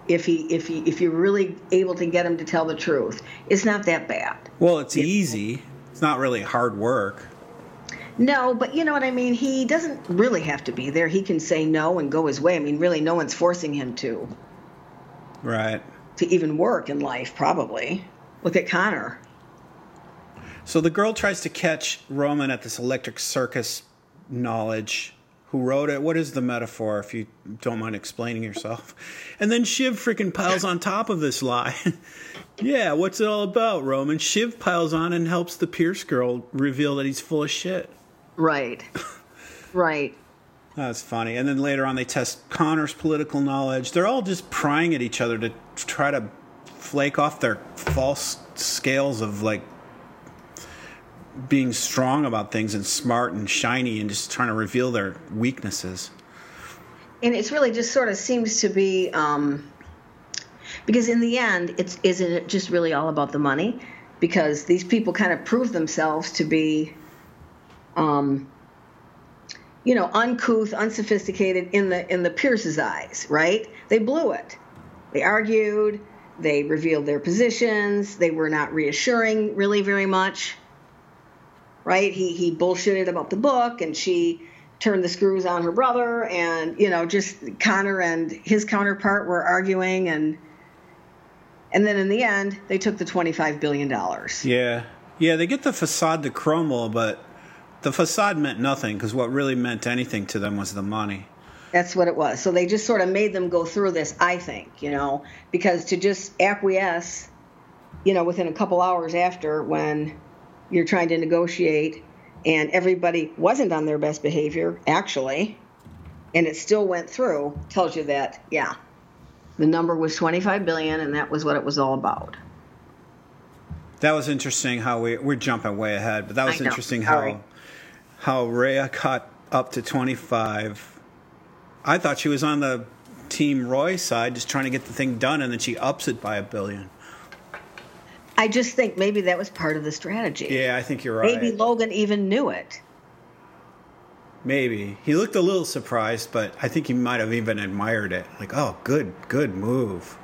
if he if he if you're really able to get him to tell the truth. It's not that bad. Well, it's, easy. It's not really hard work. No, but you know what I mean? He doesn't really have to be there. He can say no and go his way. I mean, really no one's forcing him to. Right. To even work in life, probably. Look at Connor. So the girl tries to catch Roman at this electric circus knowledge who wrote it. What is the metaphor, if you don't mind explaining yourself? And then Shiv freaking piles on top of this lie. yeah, what's it all about, Roman? Shiv piles on and helps the Pierce girl reveal that he's full of shit. Right. right. That's funny. And then later on, they test Connor's political knowledge. They're all just prying at each other to try to flake off their false scales of like being strong about things and smart and shiny and just trying to reveal their weaknesses. And it's really just sort of seems to be um, because in the end, it's isn't it just really all about the money? Because these people kind of prove themselves to be, um, you know, uncouth, unsophisticated in the in the Pierce's eyes, right? They blew it. They argued. They revealed their positions. They were not reassuring really very much right? He he bullshitted about the book, and she turned the screws on her brother, and you know, just Connor and his counterpart were arguing, and and then in the end, they took the twenty five billion dollars. Yeah, yeah, they get the facade to crumble, but the facade meant nothing because what really meant anything to them was the money. That's what it was. So they just sort of made them go through this, I think, you know, because to just acquiesce, you know, within a couple hours after when you're trying to negotiate and everybody wasn't on their best behavior actually and it still went through tells you that yeah the number was 25 billion and that was what it was all about. That was interesting how we we're jumping way ahead but that was interesting how how Rhea got up to 25 I thought she was on the team Roy side just trying to get the thing done and then she ups it by a billion I just think maybe that was part of the strategy. Yeah, I think you're right. Maybe Logan even knew it. Maybe. He looked a little surprised, but I think he might have even admired it. Like, oh, good, good move.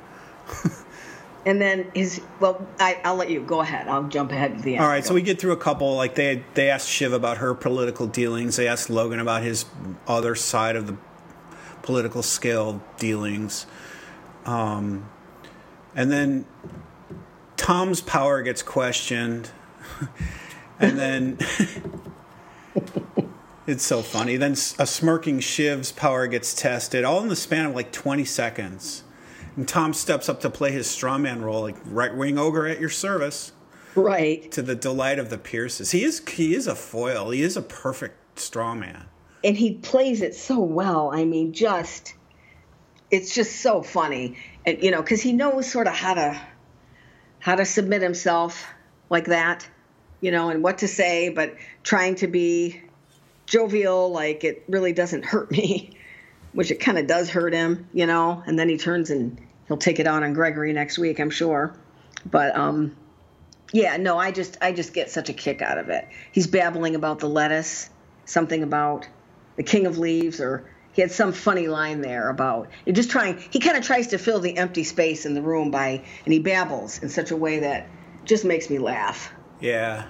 and then his well I, will let you go ahead i'll jump ahead to the end all right so we get through a couple like they they asked shiv about her political dealings they asked logan about his other side of the political scale dealings um, and then Tom's power gets questioned, and then it's so funny. Then a smirking Shiv's power gets tested, all in the span of like 20 seconds. And Tom steps up to play his strawman role, like right wing ogre at your service. Right. To the delight of the Pierces. He is he is a foil. He is a perfect strawman. And he plays it so well. I mean, just it's just so funny. And you know, because he knows sort of how to how to submit himself like that, you know, and what to say, but trying to be jovial, like it really doesn't hurt me, which it kind of does hurt him, you know, and then he turns and he'll take it out on Gregory next week, I'm sure. But, um, yeah, no, I just I just get such a kick out of it. He's babbling about the lettuce, something about the king of leaves or he had some funny line there about just trying he kind of tries to fill the empty space in the room by and he babbles in such a way that just makes me laugh. Yeah.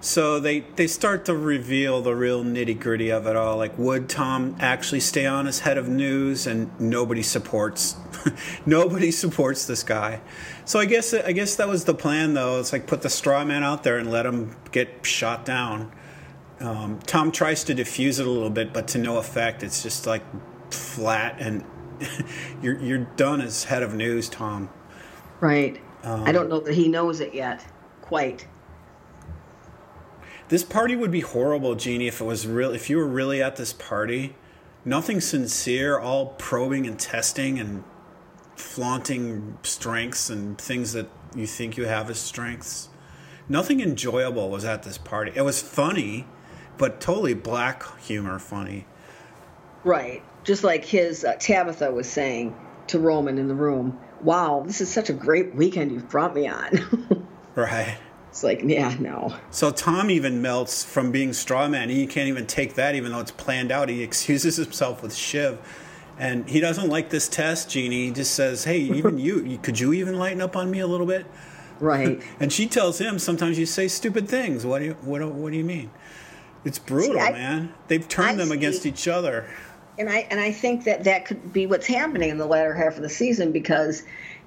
So they they start to reveal the real nitty gritty of it all like would tom actually stay on as head of news? And nobody supports nobody supports this guy. So i guess i guess that was the plan though. It's like put the straw man out there and let him get shot down um, Tom tries to diffuse it a little bit, but to no effect. It's just like flat and you're you're done as head of news, Tom. Right. Um, I don't know that he knows it yet, quite. This party would be horrible, Jeannie, if it was real. If you were really at this party, nothing sincere, all probing and testing and flaunting strengths and things that you think you have as strengths. Nothing enjoyable was at this party. It was funny, but totally black humor funny. Right. Just like his uh, Tabitha was saying to Roman in the room, "Wow, this is such a great weekend you've brought me on." right. It's like, yeah, no. So Tom even melts from being straw man. He can't even take that, even though it's planned out. He excuses himself with Shiv, and he doesn't like this test. Jeannie he just says, "Hey, even you, could you even lighten up on me a little bit?" Right. and she tells him, "Sometimes you say stupid things. What do you what What do you mean?" It's brutal, see, I, man. They've turned I them see, against each other. And I and I think that that could be what's happening in the latter half of the season because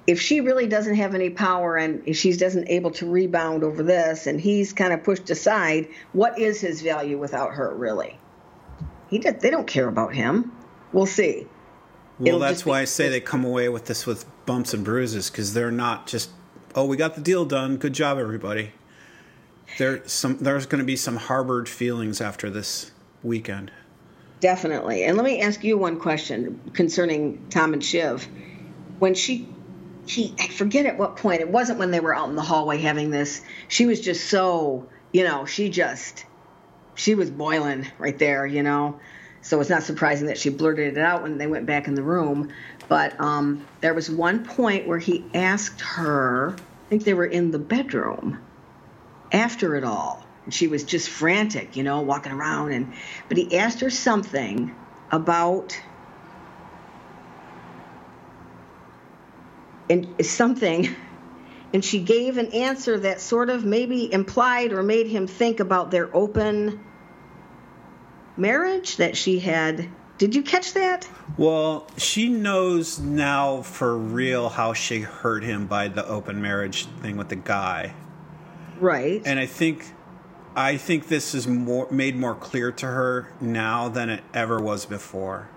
if she really doesn't have any power and if she doesn't able to rebound over this and he's kind of pushed aside, what is his value without her really? He does, they don't care about him. We'll see. Well, It'll that's why I say they come away with this with bumps and bruises because they're not just oh we got the deal done good job everybody. There some there's going to be some harbored feelings after this weekend. Definitely. And let me ask you one question concerning Tom and Shiv. When she he I forget at what point it wasn't when they were out in the hallway having this. She was just so you know she just she was boiling right there, you know. So it's not surprising that she blurted it out when they went back in the room. But um, there was one point where he asked her. I think they were in the bedroom after it all. She was just frantic, you know, walking around and but he asked her something about and something and she gave an answer that sort of maybe implied or made him think about their open marriage that she had. Did you catch that? Well she knows now for real how she hurt him by the open marriage thing with the guy right and i think i think this is more made more clear to her now than it ever was before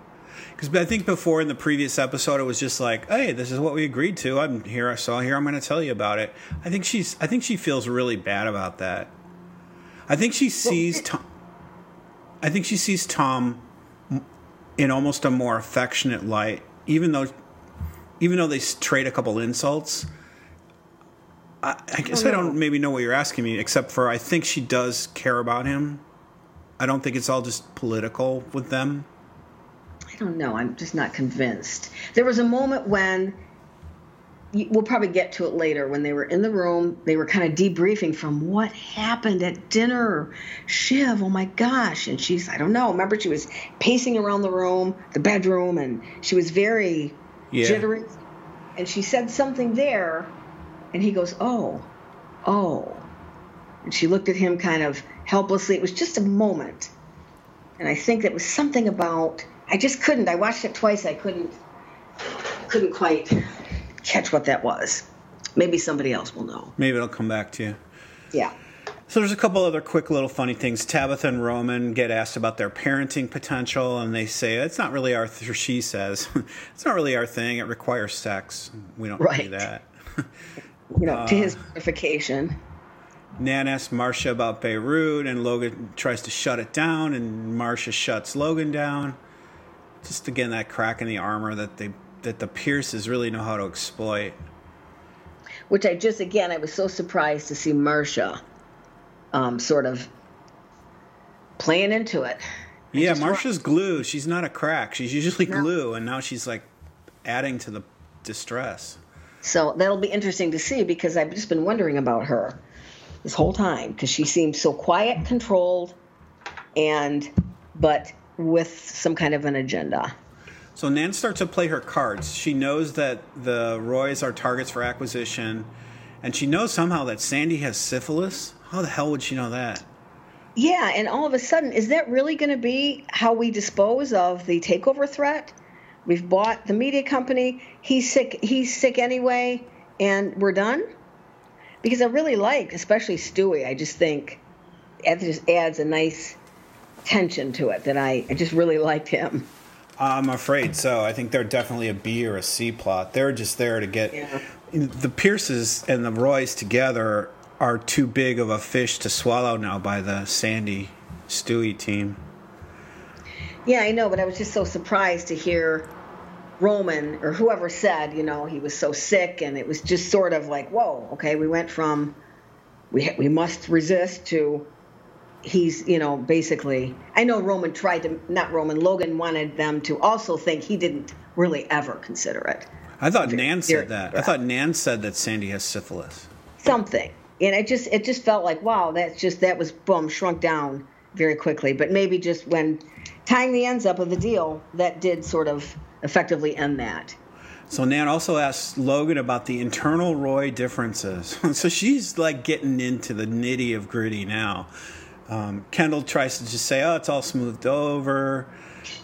because I think before in the previous episode it was just like, hey, this is what we agreed to. I'm here. I saw here. I'm going to tell you about it. I think she's. I think she feels really bad about that. I think she sees Tom. I think she sees Tom in almost a more affectionate light, even though, even though they trade a couple insults. I, I guess oh, I don't maybe know what you're asking me, except for I think she does care about him. I don't think it's all just political with them. I don't know. I'm just not convinced. There was a moment when we'll probably get to it later when they were in the room they were kind of debriefing from what happened at dinner shiv oh my gosh and she's i don't know remember she was pacing around the room the bedroom and she was very yeah. jittery and she said something there and he goes oh oh and she looked at him kind of helplessly it was just a moment and i think it was something about I just couldn't. I watched it twice. I couldn't couldn't quite catch what that was. Maybe somebody else will know. Maybe it'll come back to you. Yeah. So there's a couple other quick little funny things. Tabitha and Roman get asked about their parenting potential, and they say it's not really our. Th-, she says it's not really our thing. It requires sex. We don't right. do that. you know, uh, to his gratification. Nan asks Marcia about Beirut, and Logan tries to shut it down, and Marcia shuts Logan down just again that crack in the armor that they that the Pierces really know how to exploit. Which I just again I was so surprised to see Marcia um, sort of playing into it. I yeah, Marcia's glue. She's not a crack. She's usually no. glue, and now she's like adding to the distress. So that'll be interesting to see because I've just been wondering about her this whole time because she seems so quiet, controlled, and but with some kind of an agenda. So Nan starts to play her cards. She knows that the Roys are targets for acquisition, and she knows somehow that Sandy has syphilis. How the hell would she know that? Yeah, and all of a sudden, is that really going to be how we dispose of the takeover threat? We've bought the media company. He's sick. He's sick anyway, and we're done. Because I really like, especially Stewy. I just think it just adds a nice tension to it that I, I just really liked him. I'm afraid so. I think they're definitely a B or a C plot. They're just there to get Yeah. the Pierces and the Roys together are too big of a fish to swallow now by the Sandy Stewy team. Yeah, I know, but I was just so surprised to hear Roman or whoever said, you know, he was so sick, and it was just sort of like, whoa, okay, we went from we we must resist to he's, you know, basically. I know Roman tried to, not Roman, Logan wanted them to also think he didn't really ever consider it I thought Nan Very- said that. I thought Nan said that Sandy has syphilis. something, and it just it just felt like, wow, that's just that was boom shrunk down very quickly, but maybe just when tying the ends up of the deal, that did sort of effectively end that. So Nan also asked Logan about the internal Roy differences. so she's like getting into the nitty of gritty now. Um, Kendall tries to just say, "Oh, it's all smoothed over,"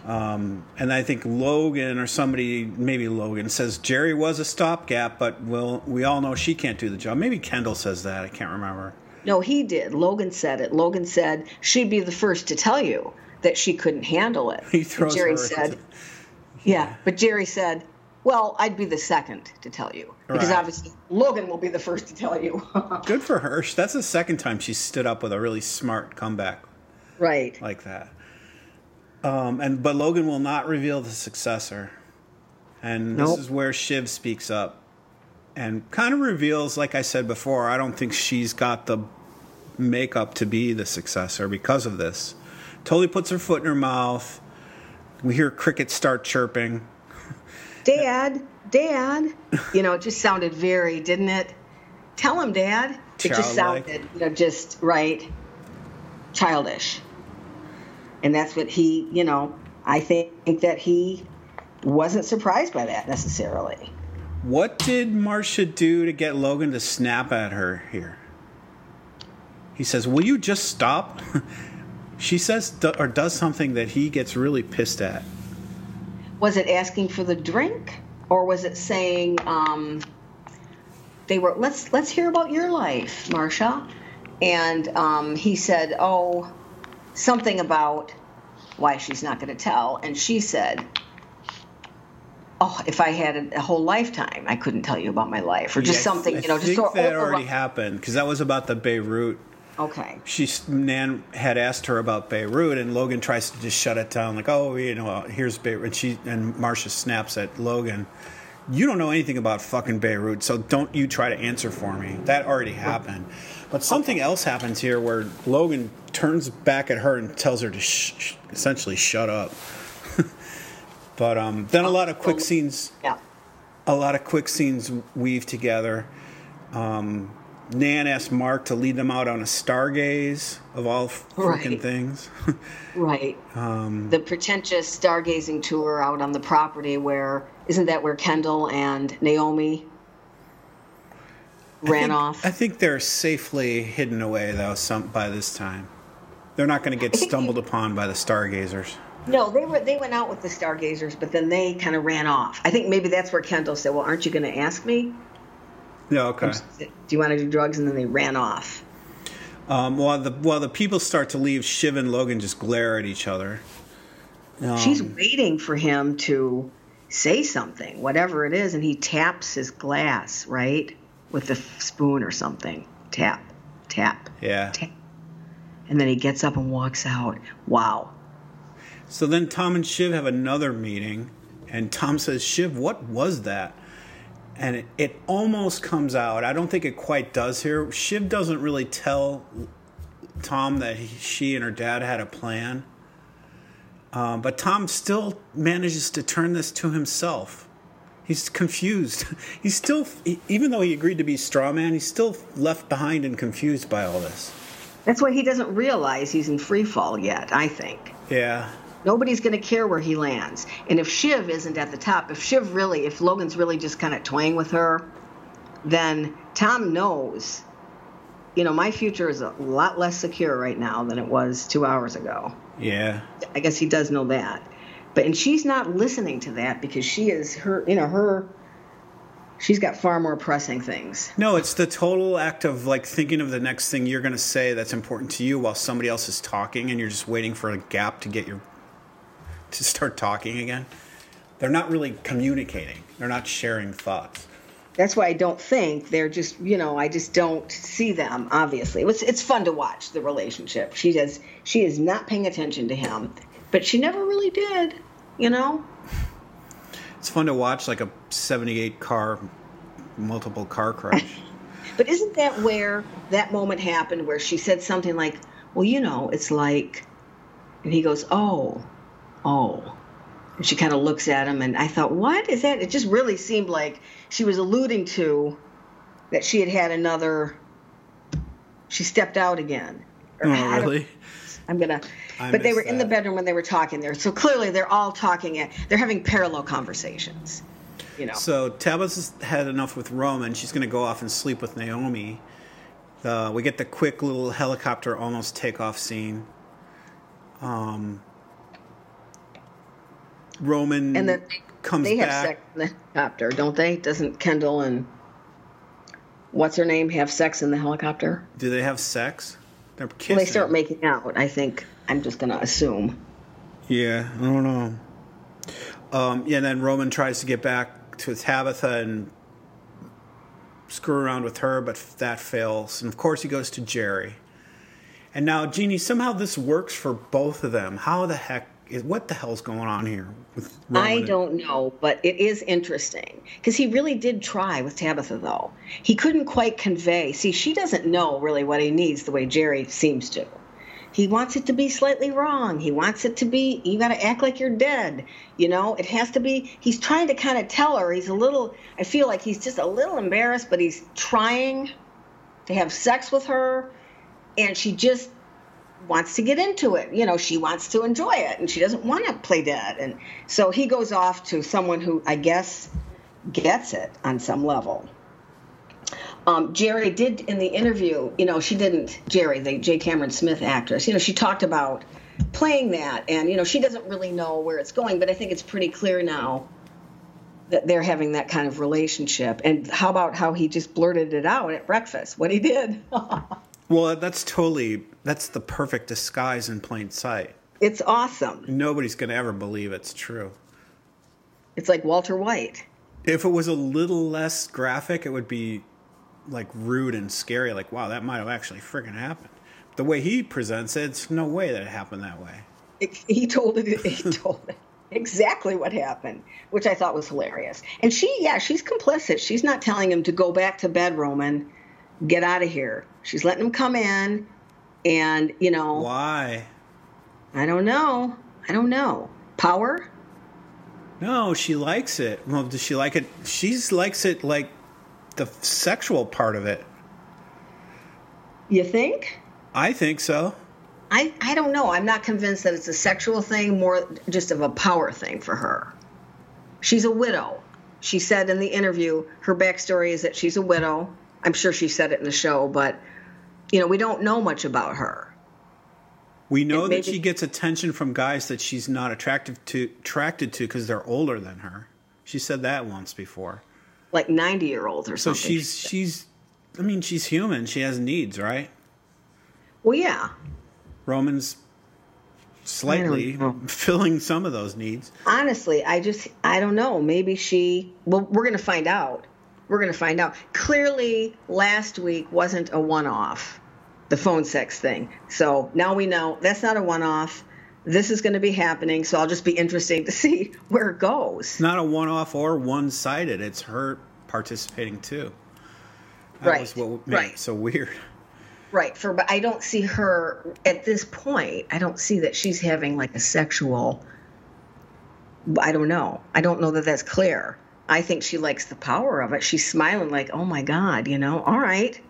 um, and I think Logan or somebody, maybe Logan, says Gerri was a stopgap, but well, we all know she can't do the job. Maybe Kendall says that. I can't remember. No, he did. Logan said it. Logan said she'd be the first to tell you that she couldn't handle it. He And throws Gerri said, "Yeah," but Gerri said, "Well, I'd be the second to tell you because Right. obviously Logan will be the first to tell you." Good for her. That's the second time she stood up with a really smart comeback. right. like that. Um, and but Logan will not reveal the successor, and Nope. this is where Shiv speaks up, and kind of reveals, like I said before, I don't think she's got the makeup to be the successor because of this. Totally puts her foot in her mouth. We hear crickets start chirping. Dad, Dad. You know, it just sounded very, didn't it? Tell him, Dad. It just sounded, you know, just right, childish. And that's what he, you know, I think that he wasn't surprised by that necessarily. What did Marcia do to get Logan to snap at her here? He says, "Will you just stop?" she says or does something that he gets really pissed at. Was it asking for the drink, or was it saying um, they were let's let's hear about your life, Marcia? And um, he said, oh, something about why she's not going to tell, and she said. Oh, if I had a, whole lifetime, I couldn't tell you about my life, or just Yeah, something, I you know, just think sort that already happened because that was about the Beirut. Okay, She Nan had asked her about Beirut, and Logan tries to just shut it down, like, "Oh, you know, here's Beirut." And she and Marcia snaps at Logan. You don't know anything about fucking Beirut, so don't you try to answer for me. That already happened. But something else happens here where Logan turns back at her and tells her to sh- sh- essentially shut up. but um, then a lot of quick scenes yeah. a lot of quick scenes weave together. Um, Nan asked Mark to lead them out on a stargaze of all freaking Right. things. Right. Um, the pretentious stargazing tour out on the property where isn't that where Kendall and Naomi I ran think- off? I think they're safely hidden away though. Some by this time, they're not going to get stumbled upon by the stargazers. no, they were they went out with the stargazers, but then they kind of ran off. I think maybe that's where Kendall said, "Well, aren't you going to ask me? Yeah, okay. Do you want to do drugs?" And then they ran off. Um, while the while the people start to leave, Shiv and Logan just glare at each other. Um, She's waiting for him to say something, whatever it is, and he taps his glass right with the spoon or something. Tap, tap, yeah. tap. And then he gets up and walks out. Wow. So then Tom and Shiv have another meeting, and Tom says, Shiv, what was that? And it, it almost comes out. I don't think it quite does here. Shiv doesn't really tell Tom that he, she and her dad had a plan. Um, but Tom still manages to turn this to himself. He's confused. He's still, even though he agreed to be straw man, he's still left behind and confused by all this. That's why he doesn't realize he's in free fall yet, I think. Yeah. Nobody's going to care where he lands. And if Shiv isn't at the top, if Shiv really, if Logan's really just kind of toying with her, then Tom knows, you know, my future is a lot less secure right now than it was two hours ago. Yeah. I guess he does know that. But, and she's not listening to that because she is her, you know, her, she's got far more pressing things. No, it's the total act of like thinking of the next thing you're going to say that's important to you while somebody else is talking and you're just waiting for a gap to get your to start talking again. They're not really communicating. They're not sharing thoughts. That's why I don't think they're just, you know, I just don't see them. Obviously, it's it's fun to watch the relationship. She does, she is not paying attention to him, but she never really did, you know. It's fun to watch like a '78 car, multiple car crash. but isn't that where that moment happened, where she said something like, "Well, you know, it's like," and he goes, "Oh, oh." And she kind of looks at him, and I thought, what is that? It just really seemed like she was alluding to that she had had another. She stepped out again. oh, really? I'm gonna. I but they were that. in the bedroom when they were talking there, so clearly they're all talking. They're having parallel conversations. You know. So Tabitha's had enough with Roman. She's going to go off and sleep with Naomi. Uh, we get the quick little helicopter almost takeoff scene. Um, Roman and then comes back they have back. sex in the helicopter, don't they? Doesn't Kendall and what's her name have sex in the helicopter? Do they have sex? They're kissing. Well, they start making out. I think I'm just gonna assume. Yeah, I don't know. Um, yeah, and then Roman tries to get back to Tabitha and screw around with her, but that fails. And of course, he goes to Gerri. And now, Jeannie, somehow this works for both of them. How the heck is what the hell's going on here I don't know, but it is interesting because he really did try with Tabitha though. He couldn't quite convey. See, she doesn't know really what he needs the way Gerri seems to. He wants it to be slightly wrong. He wants it to be you got to act like you're dead. You know, it has to be he's trying to kind of tell her. He's a little I feel like he's just a little embarrassed, but he's trying to have sex with her and she just wants to get into it. You know, she wants to enjoy it and she doesn't want to play dead. And so he goes off to someone who I guess gets it on some level. Um, Gerri did in the interview, you know, she didn't, Gerri, the J. Cameron Smith actress, you know, she talked about playing that and, you know, she doesn't really know where it's going, but I think it's pretty clear now that they're having that kind of relationship. And how about how he just blurted it out at breakfast, what he did? Well, that's totally that's the perfect disguise in plain sight. It's awesome. Nobody's going to ever believe it's true. It's like Walter White. If it was a little less graphic, it would be like rude and scary. Like, wow, that might have actually freaking happened. The way he presents it, it's no way that it happened that way. It, he told it. He told it exactly what happened, which I thought was hilarious. And she, yeah, she's complicit. She's not telling him to go back to bed, Roman get out of here. She's letting him come in, and you know why? I don't know. I don't know. Power? No, she likes it. Well, does she like it? She likes it like the sexual part of it. You think? I think so. I, I don't know. I'm not convinced that it's a sexual thing, more just of a power thing for her. She's a widow. She said in the interview her backstory is that she's a widow. I'm sure she said it in the show, but you know, we don't know much about her. We know that she gets attention from guys that she's not attractive to attracted to because they're older than her. She said that once before. Like 90 year olds or so something. So she's she's I mean, she's human. She has needs, right? Well, yeah. Roman's slightly filling some of those needs. Honestly, I just I don't know. Maybe she well, we're going to find out we're going to find out. Clearly, last week wasn't a one off, the phone sex thing. So now we know that's not a one off. This is going to be happening. So I'll just be interesting to see where it goes. It's not a one off or one sided. It's her participating too. That right. was what made right. it so weird. Right. For but I don't see her at this point. I don't see that she's having like a sexual. I don't know. I don't know that that's clear. I think she likes the power of it. She's smiling like, "Oh my God," you know. All right,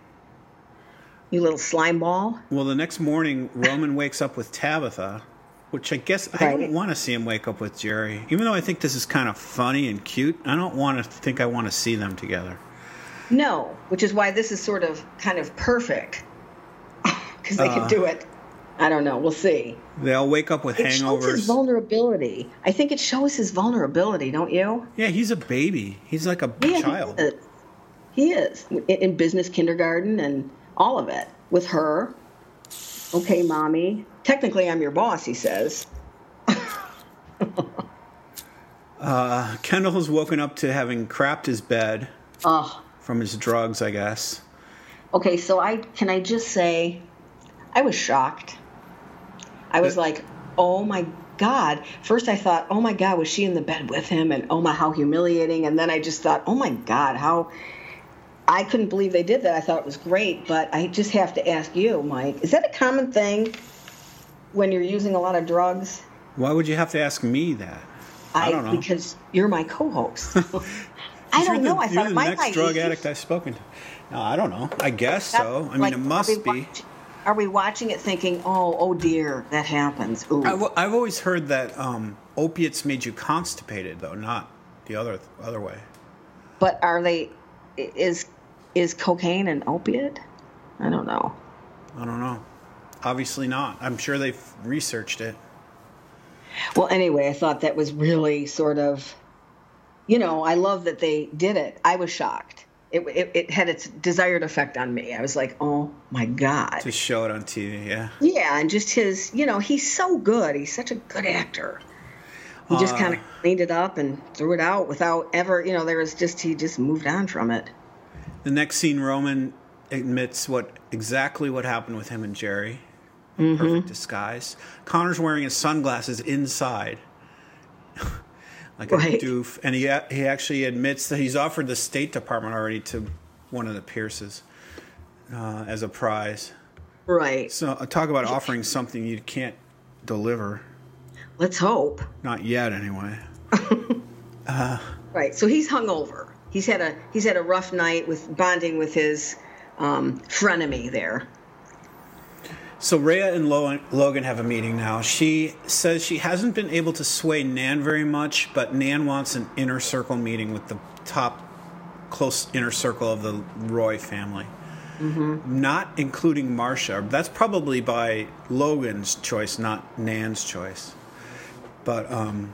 you little slime ball. Well, the next morning, Roman wakes up with Tabitha, which I guess right. I don't want to see him wake up with Gerri. Even though I think this is kind of funny and cute, I don't want to think I want to see them together. No, which is why this is sort of kind of perfect because they uh, can do it I don't know. We'll see. They'll wake up with it hangovers. Shows his vulnerability. I think it shows his vulnerability, don't you? Yeah, he's a baby. He's like a yeah, child. He is. he is in business kindergarten and all of it with her. Okay, mommy. Technically, I'm your boss, he says. uh, Kendall has woken up to having crapped his bed Oh, from his drugs, I guess. okay. So I can I just say, I was shocked. I was like, oh my god. First I thought, oh my god, was she in the bed with him? And oh my, how humiliating. And then I just thought, oh my god, how. I couldn't believe they did that. I thought it was great, but I just have to ask you, Mike, is that a common thing when you're using a lot of drugs? Why would you have to ask me that? I, don't know. Because you're my co-host. I don't the- know. I you're thought the my next drug addict I've spoken to. No, I don't know. I guess so. I mean, Like, it must be. watch- Are we watching it thinking, oh, oh dear, that happens? Ooh. I've, I've always heard that um, opiates made you constipated, though, not the other other way. But are they? Is is cocaine an opiate? I don't know. I don't know. Obviously not. I'm sure they've researched it. Well, anyway, I thought that was really sort of, you know, I love that they did it. I was shocked. It, it, it had its desired effect on me. I was like, oh my God. To show it on TV, yeah. Yeah, and just his, you know, he's so good. He's such a good actor. He just Uh, kind of cleaned it up and threw it out without ever, you know, there was just, he just moved on from it. The next scene, Roman admits what exactly what happened with him and Gerri. Perfect disguise. Connor's wearing his sunglasses inside, like a doof, and he he actually admits that he's offered the State Department already to one of the Pierces uh, as a prize. Right. So uh, talk about offering something you can't deliver. Let's hope. Not yet, anyway. Right. So he's hungover. He's had a he's had a rough night with bonding with his um, frenemy there. So Rhea and Logan have a meeting now. She says she hasn't been able to sway Nan very much, but Nan wants an inner circle meeting with the top close inner circle of the Roy family. Not including Marcia. That's probably by Logan's choice, not Nan's choice. But um,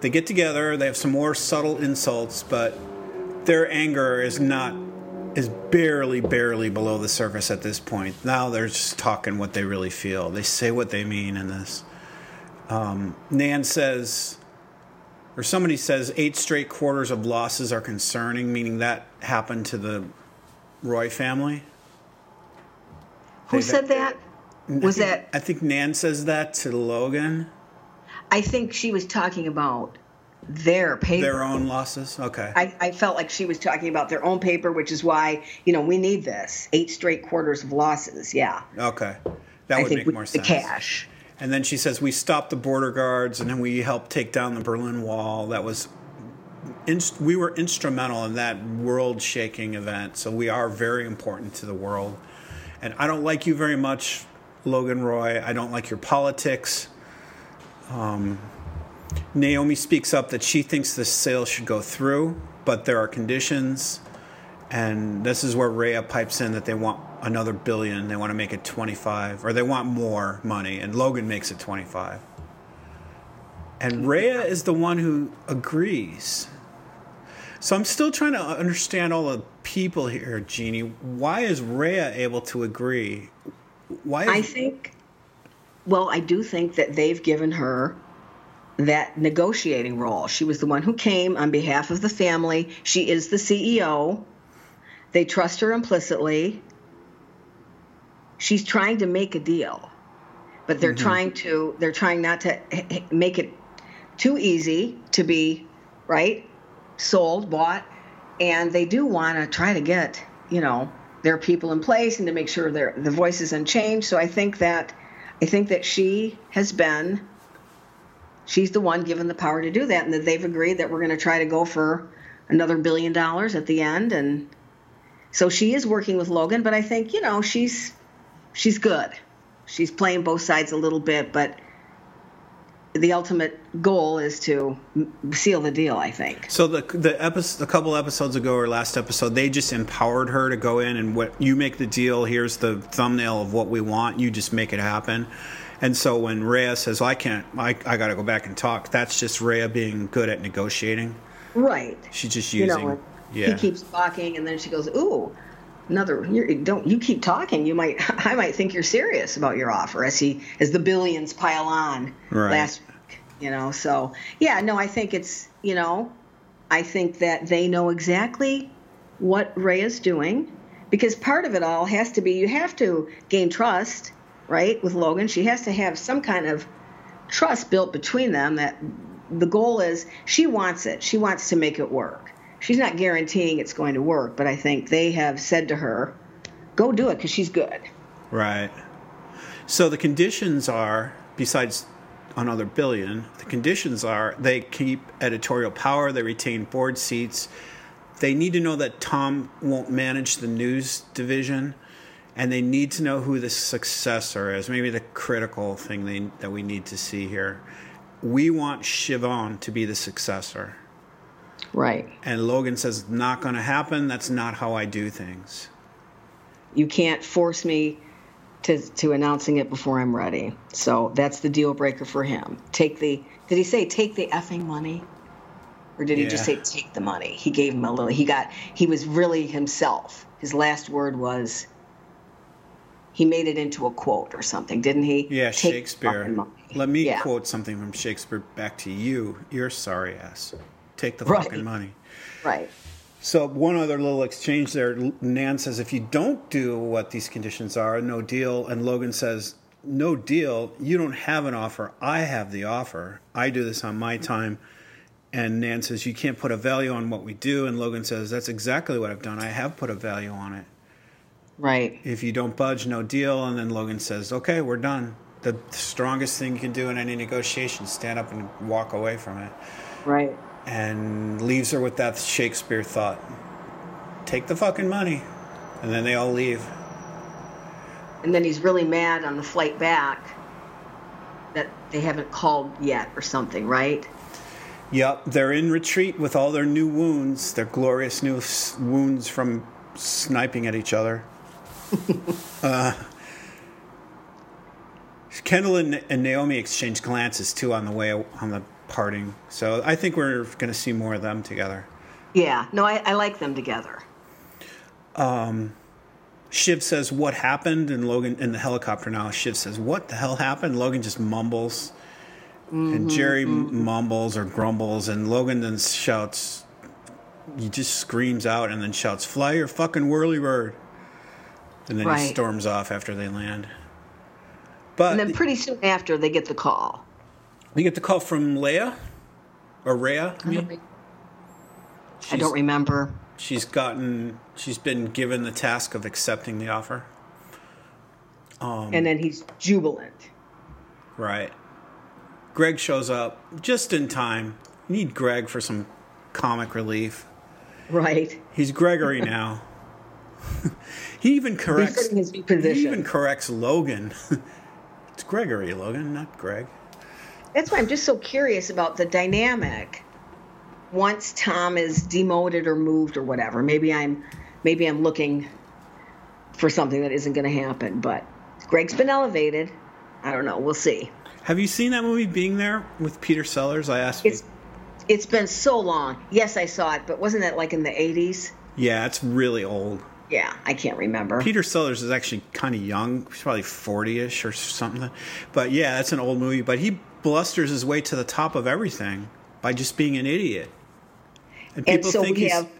they get together. They have some more subtle insults, but their anger is not is barely, barely below the surface at this point. Now they're just talking what they really feel. They say what they mean in this. Um, Nan says, or somebody says, eight straight quarters of losses are concerning, meaning that happened to the Roy family. Who They- said that? Was that? I think Nan says that to Logan. I think she was talking about their paper. Their own losses. Okay. I, I felt like she was talking about their own paper, which is why you know we need this eight straight quarters of losses. Yeah, okay. That I would make more the sense. cash. And then she says, We stopped the border guards and then we helped take down the Berlin Wall. That was, inst- we were instrumental in that world shaking event. So we are very important to the world. And I don't like you very much, Logan Roy. I don't like your politics. Um, Naomi speaks up that she thinks the sale should go through, but there are conditions. And this is where Rhea pipes in that they want another billion. They want to make it 25, or they want more money, and Logan makes it 25. And Rhea is the one who agrees. So I'm still trying to understand all the people here, Jeannie. Why is Rhea able to agree? Why? Is, I think. Well, I do think that they've given her that negotiating role. She was the one who came on behalf of the family. She is the CEO. They trust her implicitly. She's trying to make a deal, but they're mm-hmm. trying to they're trying not to make it too easy to be right sold, bought, and they do want to try to get you know their people in place and to make sure their the voice is unchanged. So I think that I think that she has been she's the one given the power to do that, and that they've agreed that we're going to try to go for another billion dollars at the end, and so she is working with Logan. But I think you know she's she's good. She's playing both sides a little bit, but the ultimate goal is to seal the deal. I think. So the the episode, a couple episodes ago or last episode, they just empowered her to go in and what you make the deal. Here's the thumbnail of what we want. You just make it happen. And so when Rhea says, "I can't, I, I got to go back and talk," that's just Rhea being good at negotiating. Right. She's just You using, know, yeah. he keeps talking, and then she goes, "Ooh, another. You're, don't you keep talking? You might. I might think you're serious about your offer." As he, as the billions pile on Right. last week. You know, so yeah, no, I think it's you know, I think that they know exactly what Ray is doing because part of it all has to be you have to gain trust, right? With Logan, she has to have some kind of trust built between them that the goal is she wants it. She wants to make it work. She's not guaranteeing it's going to work, but I think they have said to her, go do it because she's good. Right. So the conditions are, besides another billion, the conditions are they keep editorial power, they retain board seats. They need to know that Tom won't manage the news division, and they need to know who the successor is. Maybe the critical thing they, that we need to see here. We want Siobhan to be the successor. Right. And Logan says, not going to happen. That's not how I do things. You can't force me to, to announcing it before I'm ready. So that's the deal breaker for him. Take the, did he say take the effing money? Or did he just say take the money? He gave him a little, he got, he was really himself. His last word was, he made it into a quote or something, didn't he? Yeah, Take Shakespeare. Let me Yeah. quote something from Shakespeare back to you. You're sorry ass. Take the Right. fucking money. Right. So one other little exchange there. Nan says, "If you don't do what these conditions are, no deal." And Logan says, "No deal. You don't have an offer. I have the offer. I do this on my time." And Nan says, "You can't put a value on what we do." And Logan says, "That's exactly what I've done. I have put a value on it. Right. If you don't budge, no deal." And then Logan says, "Okay, we're done." The strongest thing you can do in any negotiation: stand up and walk away from it Right. and leaves her with that Shakespeare thought take the fucking money. And then they all leave. And then he's really mad on the flight back that they haven't called yet or something, right? Yep, they're in retreat with all their new wounds, their glorious new wounds from sniping at each other. uh, Kendall and, and Naomi exchange glances too on the way on the parting. So I think we're going to see more of them together. Yeah. No, I, I like them together. Um, Shiv says, "What happened?" And Logan in the helicopter now. Shiv says, "What the hell happened?" Logan just mumbles, and mm-hmm, Gerri mm-hmm. mumbles or grumbles, and Logan then shouts. He just screams out and then shouts, "Fly your fucking whirly bird!" And then he storms off after they land. But And then pretty soon after, they get the call. we get the call from Leia or Rhea. I I mean, don't, I don't remember. she's gotten. She's been given the task of accepting the offer. Um, and then he's jubilant. Right. Greg shows up just in time. You need Greg for some comic relief. Right. He's Gregory now. he even corrects. His new He even corrects Logan. it's Gregory Logan, not Greg. That's why I'm just so curious about the dynamic once Tom is demoted or moved or whatever. Maybe I'm maybe I'm looking for something that isn't going to happen, but Greg's been elevated. I don't know. We'll see. Have you seen that movie Being There with Peter Sellers? I asked you. It's it's been so long. Yes, I saw it, but wasn't that like in the 80s? Yeah, it's really old. Yeah, I can't remember. Peter Sellers is actually kind of young. He's probably 40 ish or something. But yeah, that's an old movie. But he blusters his way to the top of everything by just being an idiot. And And people so think he's, have-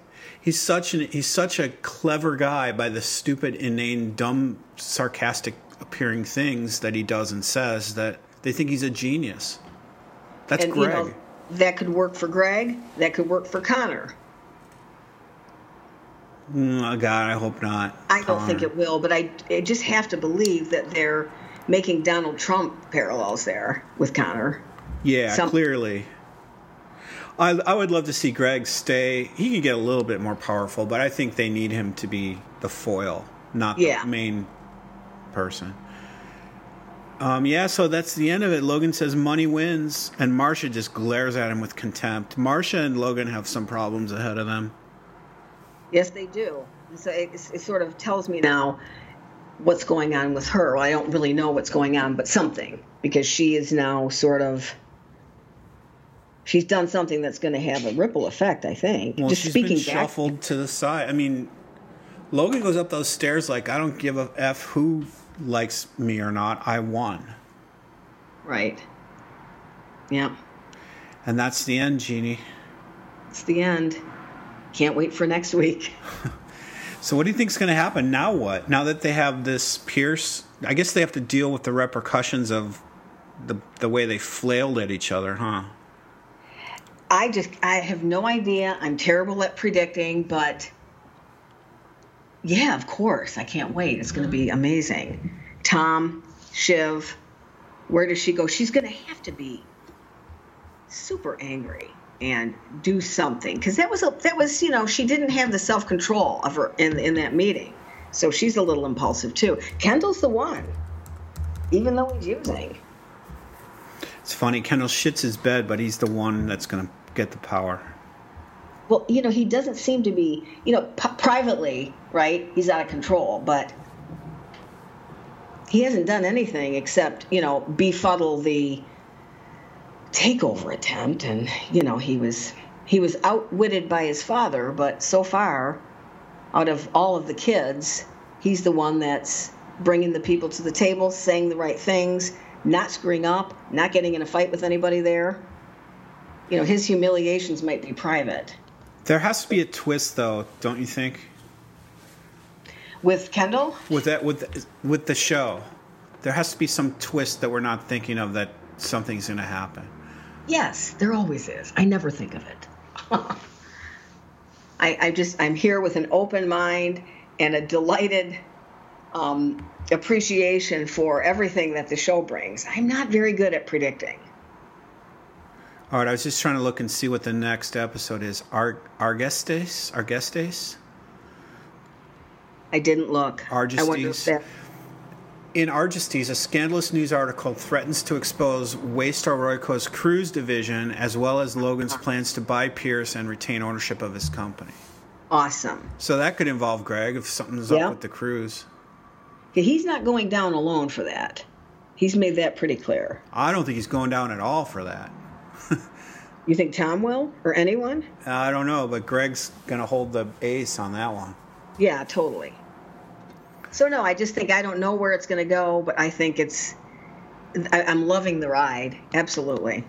he's such an he's such a clever guy by the stupid, inane, dumb, sarcastic appearing things that he does and says that they think he's a genius. That's and Greg. you know that could work for Greg. That could work for Connor. Oh God, I hope not. I don't think it will, but I, I just have to believe that they're making Donald Trump parallels there with Connor. Yeah, Some- clearly. I, I would love to see Greg stay. He could get a little bit more powerful, but I think they need him to be the foil, not the Yeah. main person. Um, yeah, so that's the end of it. Logan says money wins, and Marcia just glares at him with contempt. Marcia and Logan have some problems ahead of them. Yes, they do. And So it, it sort of tells me now what's going on with her. Well, I don't really know what's going on, but something because she is now sort of. She's done something that's going to have a ripple effect. I think. Well, Just she's speaking been back, shuffled to the side. I mean, Logan goes up those stairs like, I don't give a F who likes me or not. I won. right? Yeah. And that's the end, Jeannie. It's the end. Can't wait for next week. So, what do you think is going to happen now? What now that they have this Pierce? I guess they have to deal with the repercussions of the the way they flailed at each other, huh? I just I have no idea. I'm terrible at predicting, but yeah, of course. I can't wait. It's going to be amazing. Tom, Shiv, where does she go? She's going to have to be super angry and do something because that was a, that was you know she didn't have the self control of her in in that meeting, so she's a little impulsive too. Kendall's the one, even though he's using. It's funny. Kendall shits his bed, but he's the one that's going to get the power. Well, you know, he doesn't seem to be, you know, p- privately, right? He's out of control, but he hasn't done anything except, you know, befuddle the takeover attempt and, you know, he was he was outwitted by his father, but so far out of all of the kids, he's the one that's bringing the people to the table, saying the right things, not screwing up, not getting in a fight with anybody there. You know, his humiliations might be private. There has to be a twist, though, don't you think? With Kendall? With that, with with the show, there has to be some twist that we're not thinking of that something's going to happen. Yes, there always is. I never think of it. I, I just I'm here with an open mind and a delighted um, appreciation for everything that the show brings. I'm not very good at predicting. All right, I was just trying to look and see what the next episode is. Ar- Argestes? Argestes? I didn't look. I wonder if Argestes. In Argestes, a scandalous news article threatens to expose Waystar Royco's cruise division as well as Logan's plans to buy Pierce and retain ownership of his company. awesome. So that could involve Greg if something's Yeah. up with the cruise. He's not going down alone for that. He's made that pretty clear. I don't think he's going down at all for that. You think Tom will or anyone? I don't know, but Greg's going to hold the ace on that one. Yeah, totally. So no, I just think I don't know where it's going to go, but I think it's. I, I'm loving the ride. Absolutely.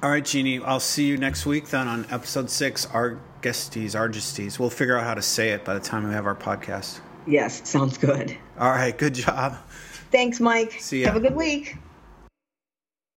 All right, Jeannie, I'll see you next week then on episode six, Argestes, Argestes. We'll figure out how to say it by the time we have our podcast. Yes, sounds good. All right, good job. Thanks, Mike. See ya. Have a good week.